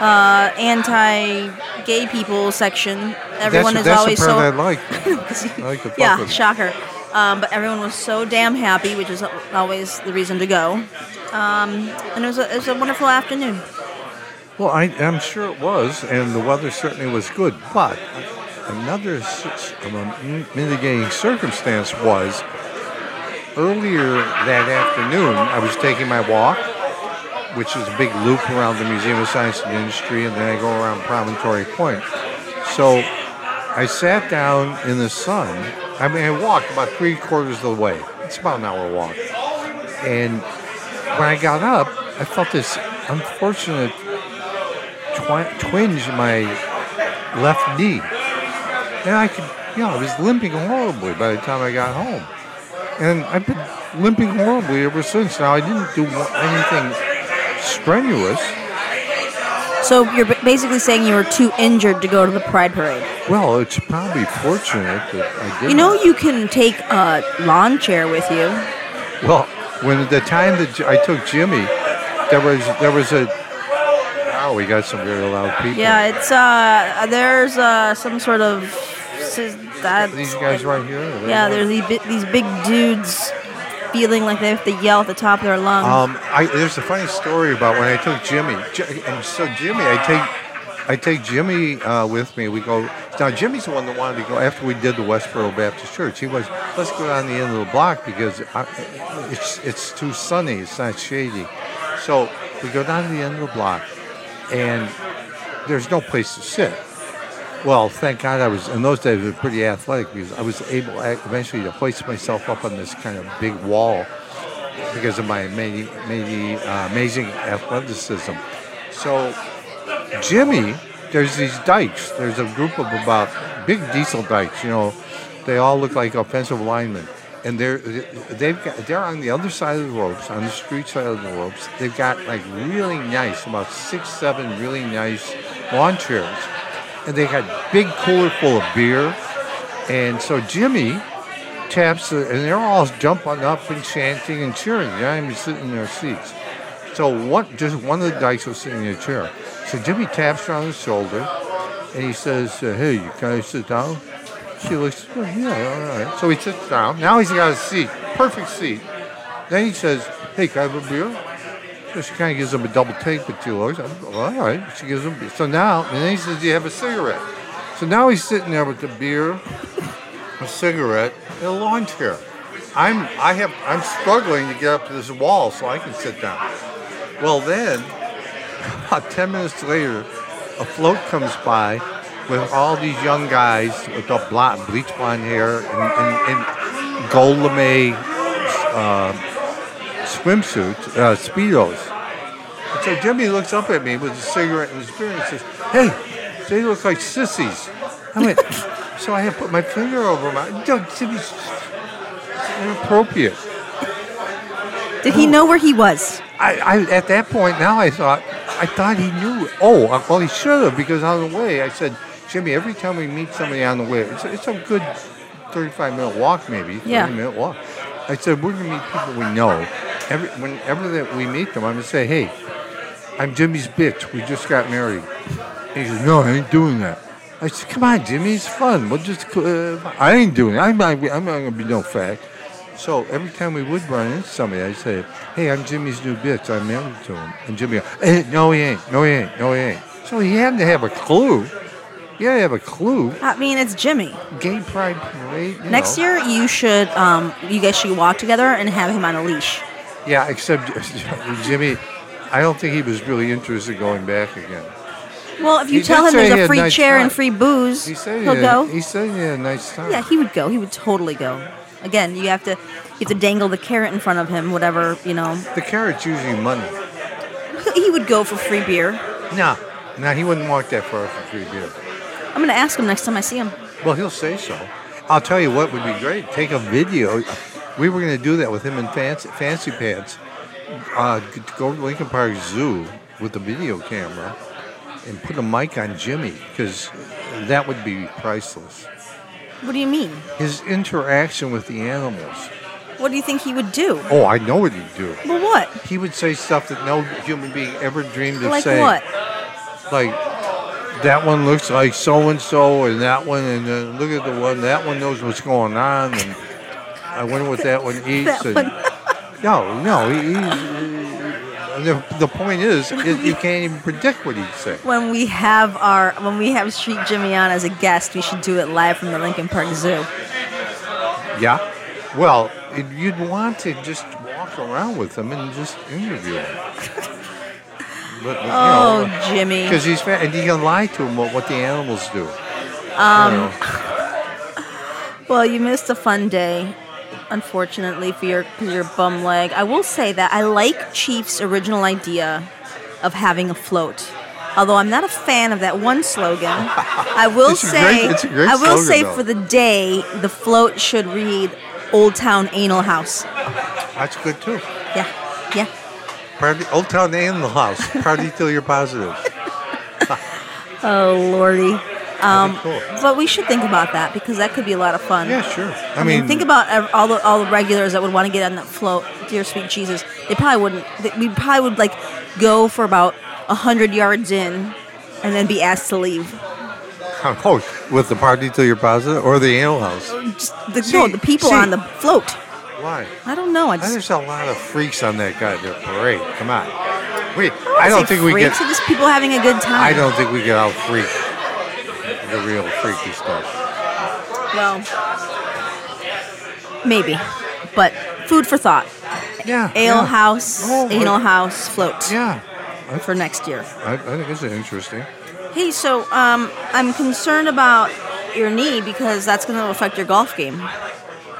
uh, anti-gay people section, everyone that's is that's always so I like. (laughs) I like to (laughs) yeah, shocker. Um, but everyone was so damn happy, which is always the reason to go. Um, and it was a, it was a wonderful afternoon. Well, I, I'm sure it was, and the weather certainly was good. But another mitigating circumstance was earlier that afternoon, I was taking my walk, which is a big loop around the Museum of Science and Industry, and then I go around Promontory Point. So I sat down in the sun. I mean, I walked about three quarters of the way. It's about an hour walk. And when I got up, I felt this unfortunate twi- twinge in my left knee. And I could, you know, I was limping horribly by the time I got home. And I've been limping horribly ever since. Now, I didn't do anything strenuous. So you're basically saying you were too injured to go to the pride parade. Well, it's probably fortunate that I did. You know, you can take a lawn chair with you. Well, when the time that I took Jimmy, there was there was a. Oh, we got some very loud people. Yeah, it's uh, there's uh, some sort of These guys right here. Yeah, there's these big dudes feeling like they have to yell at the top of their lungs. Um, I, there's a funny story about when I took Jimmy. And so Jimmy, I take, I take Jimmy uh, with me. We go. Now Jimmy's the one that wanted to go after we did the Westboro Baptist Church. He was, let's go down the end of the block because I, it's it's too sunny. It's not shady. So we go down to the end of the block, and there's no place to sit. Well, thank God I was in those days. I was pretty athletic because I was able eventually to hoist myself up on this kind of big wall because of my amazing, amazing, uh, amazing athleticism. So, Jimmy, there's these dykes. There's a group of about big diesel dykes. You know, they all look like offensive linemen, and they're they've got they're on the other side of the ropes, on the street side of the ropes. They've got like really nice, about six, seven really nice lawn chairs, and they got big cooler full of beer. And so Jimmy taps, the, and they're all jumping up and chanting and cheering. They're not even sitting in their seats. So one, just one of the guys was sitting in a chair. So Jimmy taps her on the shoulder, and he says, uh, "Hey, you can I sit down?" She looks, oh, "Yeah, all right." So he sits down. Now he's got a seat, perfect seat. Then he says, "Hey, can I have a beer?" So she kind of gives him a double take with two well, all right. She gives him. So now, and then he says, "Do you have a cigarette?" So now he's sitting there with the beer, a cigarette, and a lawn chair. I'm I have I'm struggling to get up to this wall so I can sit down. Well, then about ten minutes later, a float comes by with all these young guys with the bleach blonde hair and, and, and gold lame uh, swimsuits, uh, speedos. And so Jimmy looks up at me with a cigarette in his beer and says, "Hey, they look like sissies." I went. (laughs) so I had put my finger over my. No, Jimmy's inappropriate. Did he know where he was? I, I at that point now I thought I thought he knew. Oh, well he should have because on the way I said, Jimmy, every time we meet somebody on the way, it's, a- it's a good thirty-five minute walk, maybe thirty Yeah. minute walk. I said we're gonna meet people we know. Every whenever that we meet them, I'm gonna say, hey, I'm Jimmy's bitch. We just got married. He says, no, I ain't doing that. I said, come on, Jimmy, it's fun. We'll just, uh, I ain't doing it. I'm not, I'm not gonna be no fact. So every time we would run into somebody, I'd say, "Hey, I'm Jimmy's new bitch. I'm married to him." And Jimmy, go, eh, "No, he ain't. No, he ain't. No, he ain't." So he had to have a clue. He had to have a clue. I mean, it's Jimmy. Gay pride parade. Next know. year, you should, um, you guys should walk together and have him on a leash. Yeah, except (laughs) Jimmy, I don't think he was really interested in going back again. Well, if you He tell him there's a free nice chair and free booze, He said he'll he go. had, He said he had a nice time. Yeah, he would go. He would totally go. Again, you have to you have to dangle the carrot in front of him, whatever you know. the carrot's usually money. He would go for free beer. No, no, he wouldn't walk that far for free beer. I'm gonna ask him next time I see him. Well, he'll say so. I'll tell you what would be great. Take a video. We were going to do that with him in fancy, fancy pants. Uh, go to Lincoln Park Zoo with a video camera and put a mic on Jimmy because that would be priceless. What do you mean? His interaction with the animals. What do you think he would do? Oh, I know what he'd do. Well, what? He would say stuff that no human being ever dreamed of Like saying. what? Like that one looks like so and so, and that one, and look at the one. That one knows what's going on, and I wonder what that one eats. That one. No, no. He, he, the, the point is, is, you can't even predict what he'd say. When we have our when we have Street Jimmy on as a guest, we should do it live from the Lincoln Park Zoo. Yeah. Well, you'd want to just walk around with him and just interview him. (laughs) But, Oh, know, Jimmy. because he's fat, and you can lie to him what, what the animals do. Um, You know. (laughs) Well, you missed a fun day, unfortunately, for your for your bum leg. I will say that I like Chief's original idea of having a float. Although I'm not a fan of that one slogan, I (laughs) will say great- it's a great I will slogan, say though. for the day, the float should read Old Town Anal House. That's good too. Yeah, yeah. Party, Old Town Anal House. Party till you're positive. (laughs) Oh lordy. Um, cool. But we should think about that because that could be a lot of fun. Yeah, sure. I, I mean, think about all the all the regulars that would want to get on that float. Dear sweet Jesus, they probably wouldn't. They, we probably would like go for about a hundred yards in, and then be asked to leave. oh, with the party till you're positive, or the ale house. The, See- no, the people see- on the float. Why? I don't know. I just There's a lot of freaks on that goddamn parade. Come on. We, I I don't don't think we get. freaks, it's just people having a good time. I don't think we get out freak the real freaky stuff. Well, maybe, but food for thought. Yeah. Ale yeah. house, Oh, anal uh, house, float Yeah. I, for next year. I, I think it's interesting. Hey, so um, I'm concerned about your knee because that's going to affect your golf game.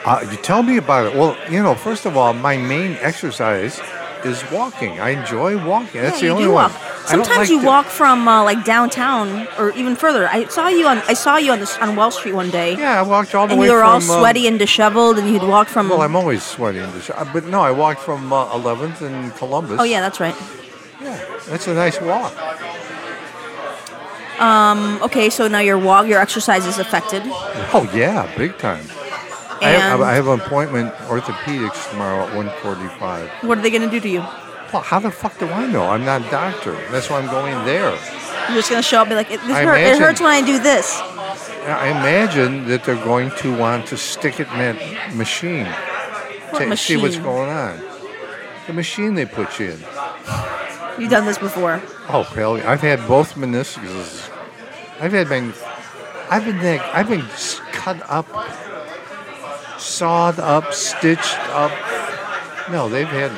Uh, you tell me about it. Well, you know, first of all, my main exercise is walking. I enjoy walking. That's yeah, the only do one. walk. Sometimes like you to- walk from uh, like downtown or even further. I saw you on I saw you on this on Wall Street one day, Yeah, I walked all the and way you were from. all um, sweaty and disheveled, and you'd walk from. Well, I'm always sweaty this, uh, but no, I walked from uh, 11th and Columbus. oh yeah, that's right. yeah, that's a nice walk. Um, Okay, so now your walk, your exercise is affected, Oh yeah, big time. I have, I have an appointment orthopedics tomorrow at 1:45. what are they going to do to you? Well, how the fuck do I know? I'm not a doctor. That's why I'm going there. You're just going to show up and be like, it, this I hurt, it hurts when I do this. I imagine that they're going to want to stick it in that machine What to see what's machine? going on. The machine they put you in. You've done this before. Oh hell! yeah. I've had both meniscuses. I've had been, I've been, I've been s- cut up, sawed up, stitched up. No, they've had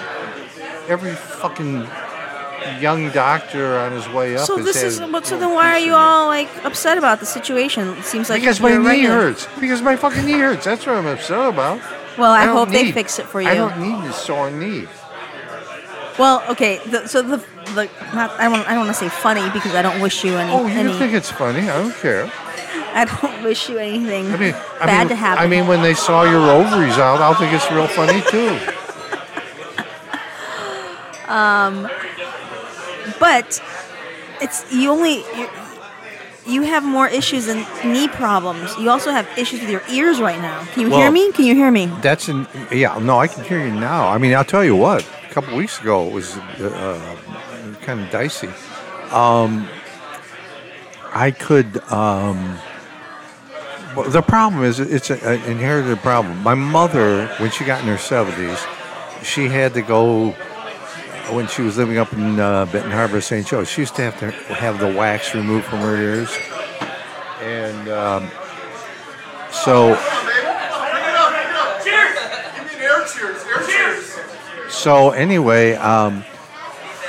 every fucking young doctor on his way up. So this is. But so then, why are you all like upset about the situation? It seems like Because my knee regular. hurts. Because my fucking knee hurts. That's what I'm upset about. Well, I, don't hope they fix it for you. I don't need a sore knee. Well, okay. The, so the the not I don't I don't want to say funny because I don't wish you any Oh, you any think it's funny. I don't care. I don't wish you anything I mean, I bad mean, to happen. I mean, when they saw your ovaries out, I'll think it's real funny too. (laughs) but it's you only you, have more issues than knee problems. You also have issues with your ears right now. Can you hear me? Can you hear me? That's an yeah. No, I can hear you now. I mean, I'll tell you what. A couple weeks ago, it was uh, kind of dicey. Um, I could. Um, well, the problem is, it's an inherited problem. My mother, when she got in her seventies, she had to go. When she was living up in uh, Benton Harbor, St. Joe, she used to have to have the wax removed from her ears, and um, so So anyway, um,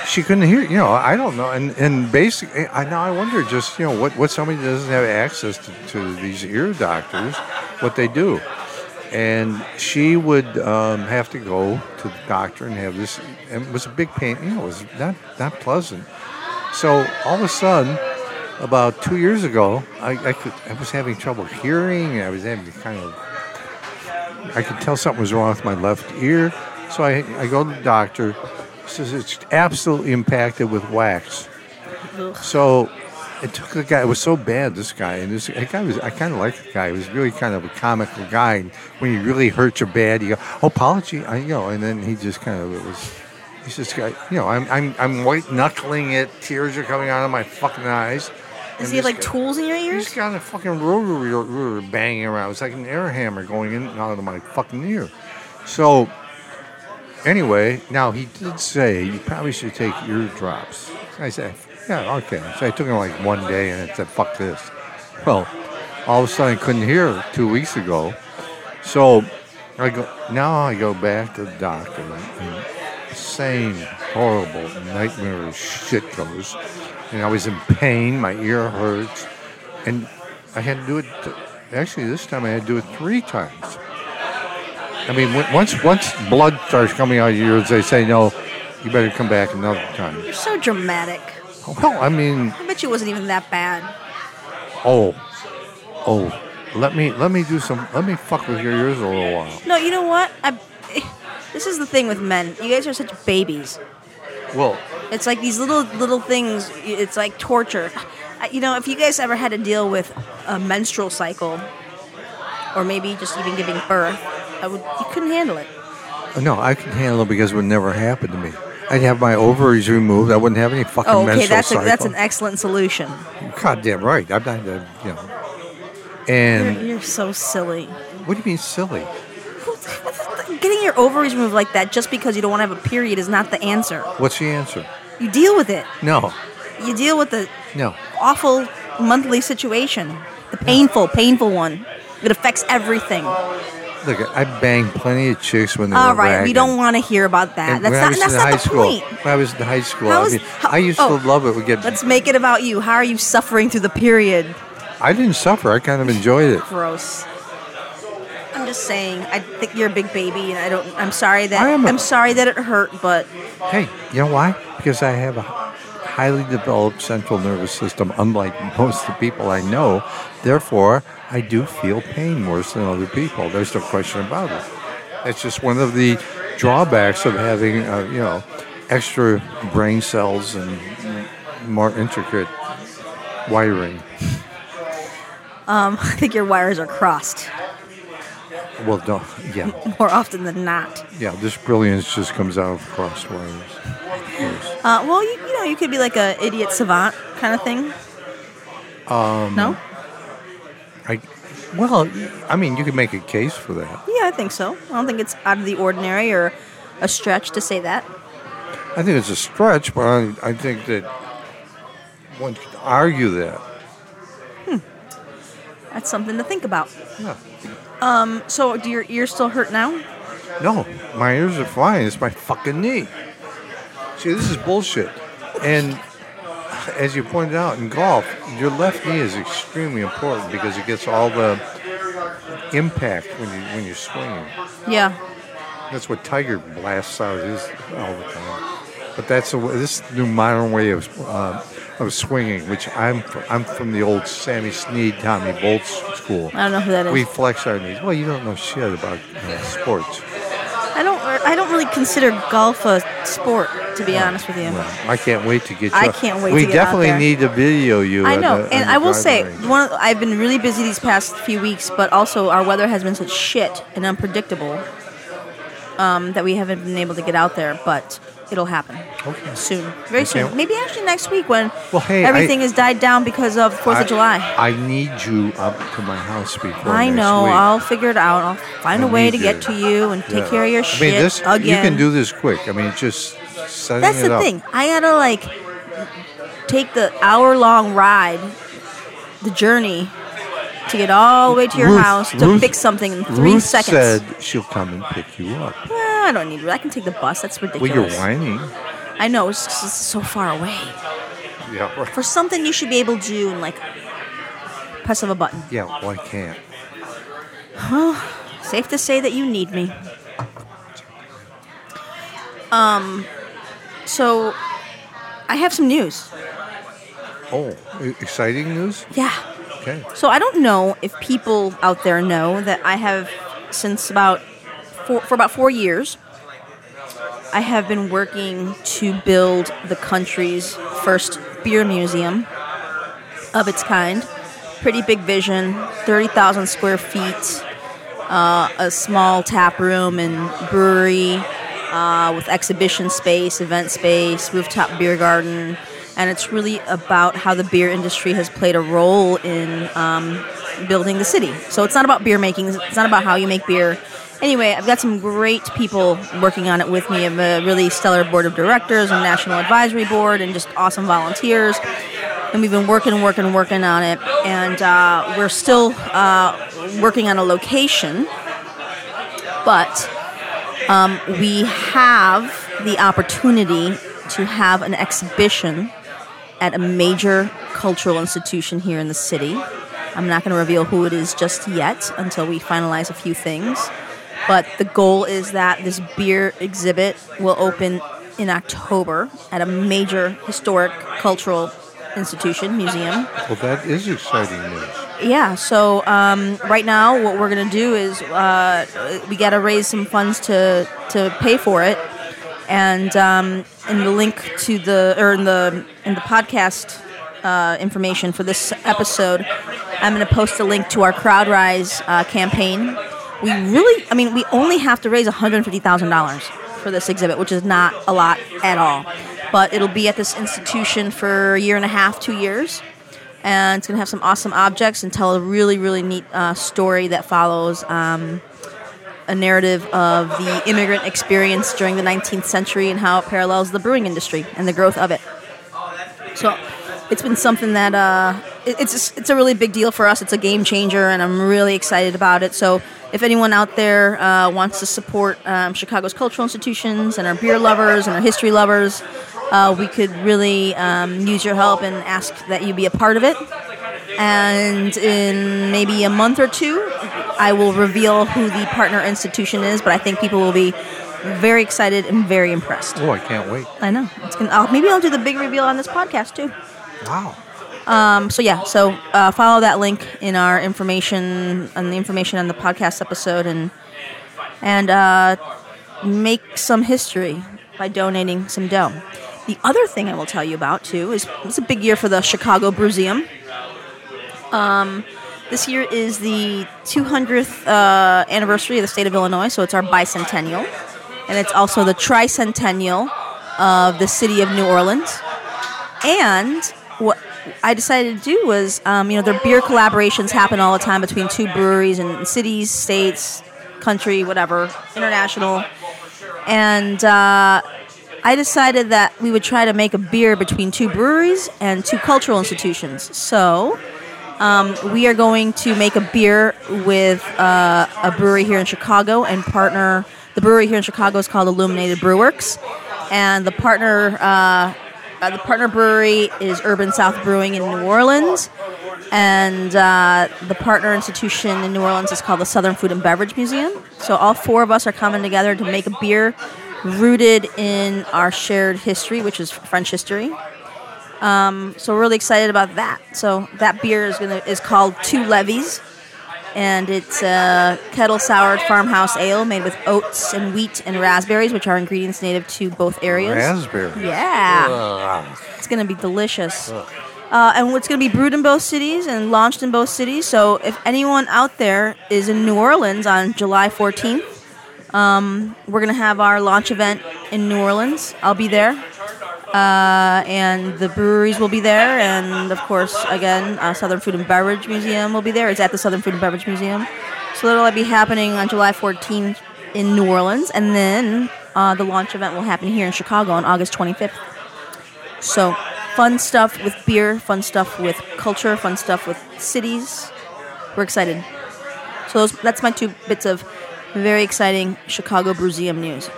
she couldn't hear. You know, I don't know. And and basically, I now I wonder just you know what what somebody doesn't have access to, to these ear doctors, what they do. And she would um, have to go to the doctor and have this. And it was a big pain. You know, it was not not pleasant. So all of a sudden, about two years ago, I, I could I was having trouble hearing. I was having kind of I could tell something was wrong with my left ear. So I, I go to the doctor. Says it's absolutely impacted with wax. So it took the guy. It was so bad. This guy and this guy was. I kind of liked the guy. He was really kind of a comical guy. And when he really hurt you bad, you go, "Oh, apology," I, you know. And then he just kind of it was. He's just guy. You know, I'm I'm I'm white knuckling it. Tears are coming out of my fucking eyes. Does And he have like guy- tools in your ears? He's got a fucking rotary rotor banging around. It's like an air hammer going in and out of my fucking ear. So, anyway, now he did say you probably should take ear drops. I said, yeah, okay. So I took them like one day and I said, fuck this. Well, all of a sudden I couldn't hear two weeks ago. So I go now I go back to the doctor and same horrible nightmare shit goes. And I was in pain, my ear hurts, and I had to do it. Actually, this time I had to do it three times. I mean, once once blood starts coming out of your ears, they say no, you better come back another time. You're so dramatic. Well, I mean, I bet you wasn't even that bad. oh, oh, let me let me do some. Let me fuck with your ears a little while. No, you know what? I, this is the thing with men. You guys are such babies. Well, It's like these little little things. It's like torture. You know, if you guys ever had to deal with a menstrual cycle, or maybe just even giving birth, I would. You couldn't handle it. no, I can handle it because it would never happen to me. I'd have my ovaries removed. I wouldn't have any fucking Oh, okay. menstrual That's a, cycle. that's an excellent solution. Goddamn right. I'm not, uh, you know. You're, And you're so silly. what do you mean silly? Getting your ovaries removed like that just because you don't want to have a period is not the answer. What's the answer? You deal with it. No, You deal with the no. awful monthly situation, the painful, painful one. It affects everything. Look, I banged plenty of chicks when they All were right, we don't want to hear about that. And That's not. That's not high the school, point. When I was in high school, How I, is- mean, how- I used oh, to love it. We get. Let's make it about you. How are you suffering through the period? I didn't suffer. I kind of enjoyed it. Gross. I'm just saying. I think you're a big baby, and I don't. I'm sorry that. I am a- I'm sorry that it hurt, but Hey, you know why? Because I have a highly developed central nervous system, unlike (laughs) most of the people I know. Therefore, I do feel pain worse than other people. There's no question about it. It's just one of the drawbacks of having, uh, you know, extra brain cells and more intricate wiring. um, (laughs) I think your wires are crossed Well, don't, yeah, (laughs) more often than not. yeah. This brilliance just comes out of cross wires. Uh, well, you, you know, you could be like a idiot savant kind of thing. Um, no. I, well, I mean, you could make a case for that. Yeah, I think so. I don't think it's out of the ordinary or a stretch to say that. I think it's a stretch, but I, I think that one could argue that. Hmm. That's something to think about. Yeah. Um. So, do your ears still hurt now? No, my ears are fine. It's my fucking knee. See, this is bullshit. And as you pointed out in golf, your left knee is extremely important because it gets all the impact when you when you're swinging. Yeah. That's what Tiger blasts out his all the time. But that's a, this new modern way of uh, of swinging, which I'm fr- I'm from the old Sammy Snead, Tommy Bolts school. I don't know who that is. We flex our knees. Well, you don't know shit about uh, sports. I don't. I don't really consider golf a sport, to be honest with you. Well, I can't wait to get you. I can't wait We to get out definitely need to video you. I know, the- and I will say, range. one. Of, I've been really busy these past few weeks, but also our weather has been such shit and unpredictable um, that we haven't been able to get out there. But it'll happen oh, Okay. soon, very soon. Maybe actually next week when Well, hey, everything I- has died down because of Fourth I- of July. I need you up to my house before I know. week. I'll figure it out. I'll find I a way to you. get to you and take Yeah. care of your I shit mean, this again. you can do this quick. I mean, just setting That's it the up. thing. I gotta like take the hour long ride, the journey, to get all the way to your Ruth- house to Ruth- fix something in three Ruth seconds. said she'll come and pick you up. I don't need. I can take the bus. That's ridiculous. Well, you're whining. I know it's just it's so far away. Yeah, right. For something you should be able to do in like press of a button. Yeah, well, I can't. Safe to say that you need me. Um, so I have some news. Oh, exciting news? Yeah. Okay. So I don't know if people out there know that I have since about four, for about four years. I have been working to build the country's first beer museum of its kind. Pretty big vision, thirty thousand square feet, uh, a small tap room and brewery uh, with exhibition space, event space, rooftop beer garden, and it's really about how the beer industry has played a role in um, building the city. So it's not about beer making. It's not about how you make beer. Anyway, I've got some great people working on it with me. I have a really stellar board of directors and national advisory board, and just awesome volunteers. And we've been working, working, working on it, and uh, we're still uh, working on a location, but um, we have the opportunity to have an exhibition at a major cultural institution here in the city. I'm not going to reveal who it is just yet until we finalize a few things. But the goal is that this beer exhibit will open in October at a major historic cultural institution, museum. Well, that is exciting news. Yeah, so um, right now what we're gonna do is uh, we gotta raise some funds to to pay for it, and um, in the link to the or in the in the podcast uh, information for this episode, I'm gonna post a link to our CrowdRise uh, campaign. We really, I mean, we only have to raise $150,000 for this exhibit, which is not a lot at all. But it'll be at this institution for a year and a half, two years and it's going to have some awesome objects and tell a really really neat uh, story that follows um, a narrative of the immigrant experience during the 19th century and how it parallels the brewing industry and the growth of it so it's been something that uh, it's it's a really big deal for us it's a game changer and i'm really excited about it so if anyone out there uh, wants to support um, chicago's cultural institutions and our beer lovers and our history lovers uh, we could really um, use your help and ask that you be a part of it. And in maybe a month or two, I will reveal who the partner institution is. But I think people will be very excited and very impressed. Oh, I can't wait. I know. It's gonna. I'll, maybe I'll do the big reveal on this podcast too. Wow. Um, so yeah, so uh, follow that link in our information and the information on the podcast episode, and and uh, make some history by donating some dough. The other thing I will tell you about too is it's a big year for the Chicago Brewseum. Um, this year is the 200th uh, anniversary of the state of Illinois, so it's our bicentennial, and it's also the tricentennial of the city of New Orleans. And what I decided to do was, um, you know, their beer collaborations happen all the time between two breweries and cities, states, country, whatever, international. And uh, I decided that we would try to make a beer between two breweries and two cultural institutions. So um, we are going to make a beer with uh, a brewery here in Chicago and partner. The brewery here in Chicago is called Illuminated Brewworks, and the partner uh, uh, the partner brewery is Urban South Brewing in New Orleans, and uh, the partner institution in New Orleans is called the Southern Food and Beverage Museum. So all four of us are coming together to make a beer rooted in our shared history, which is French history. Um, so we're really excited about that. So that beer is gonna is called Two Levees, and it's a kettle soured farmhouse ale made with oats and wheat and raspberries, which are ingredients native to both areas. Raspberry. Yeah, Ugh. it's gonna be delicious. Uh, and it's going to be brewed in both cities and launched in both cities. So if anyone out there is in New Orleans on July 14th, um, we're going to have our launch event in New Orleans. I'll be there. Uh, and the breweries will be there. And of course, again, uh, Southern Food and Beverage Museum will be there. It's at the Southern Food and Beverage Museum. So that'll be happening on July 14th in New Orleans. And then uh, the launch event will happen here in Chicago on August 25th. So, fun stuff with beer, fun stuff with culture, fun stuff with cities. We're excited. So those, that's my two bits of very exciting Chicago Brewseum news.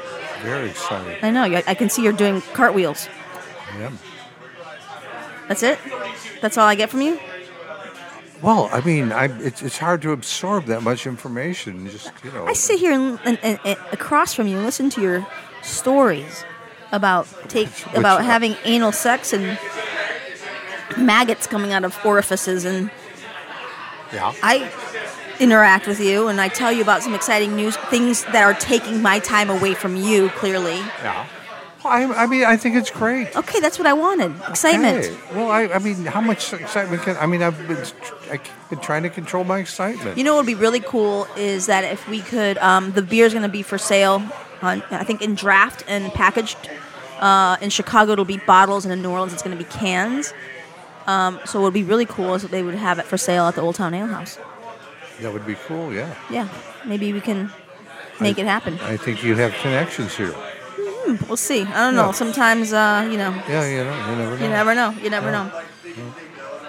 Very exciting. I know. I I can see you're doing cartwheels. Yeah. That's it. That's all I get from you. Well, I mean, I, it's, it's hard to absorb that much information. Just you know. I sit here and, and, and, and across from you and listen to your stories about take Which- about which- having anal sex and maggots coming out of orifices and yeah. I interact with you and I tell you about some exciting news, things that are taking my time away from you, clearly. Yeah. Well, I, I mean, I think it's great. Okay, that's what I wanted. Excitement. Okay. Well, I, I mean, how much excitement can I mean? I've been, I've been trying to control my excitement. You know what would be really cool is that if we could, um, the is going to be for sale, on, I think in draft and packaged. Uh, in Chicago, it'll be bottles, and in New Orleans, it's going to be cans. Um, so what would be really cool is if they would have it for sale at the Old Town Ale House. that would be cool. Yeah. Yeah, maybe we can make it happen. I think you have connections here. We'll see. I don't know. Yeah. Sometimes, uh, you know, Yeah, you know, you never know. You never know. You never know.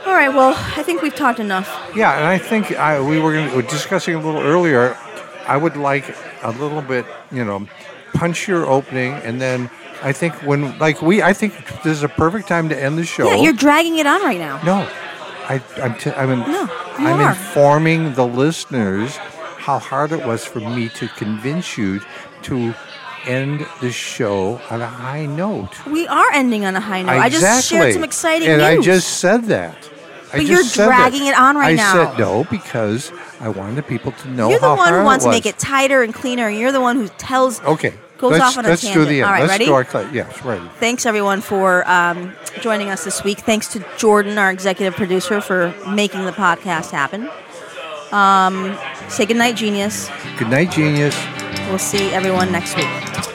All right. Well, I think we've talked enough. Yeah, and I think I, we were, gonna, we were discussing a little earlier. I would like a little bit, you know, punch your opening, and then I think when, like we, I think this is a perfect time to end the show. Yeah, you're dragging it on right now. No, I, I'm, t- I'm, in, No, I'm are. informing the listeners how hard it was for me to convince you to end the show on a high note. We are ending on a high note. I just shared some exciting and news. I just said that. I But you're dragging it on right I now. I said no because I wanted the people to know You're the one who wants to make it tighter and cleaner. And you're the one who tells. Okay. goes let's, off on a let's do tangent. the end. All right, let's ready? do our cl- yes, ready. Thanks everyone for um, joining us this week. Thanks to Jordan, our executive producer, for making the podcast happen. Um, say goodnight, genius. Good night, genius. We'll see everyone next week.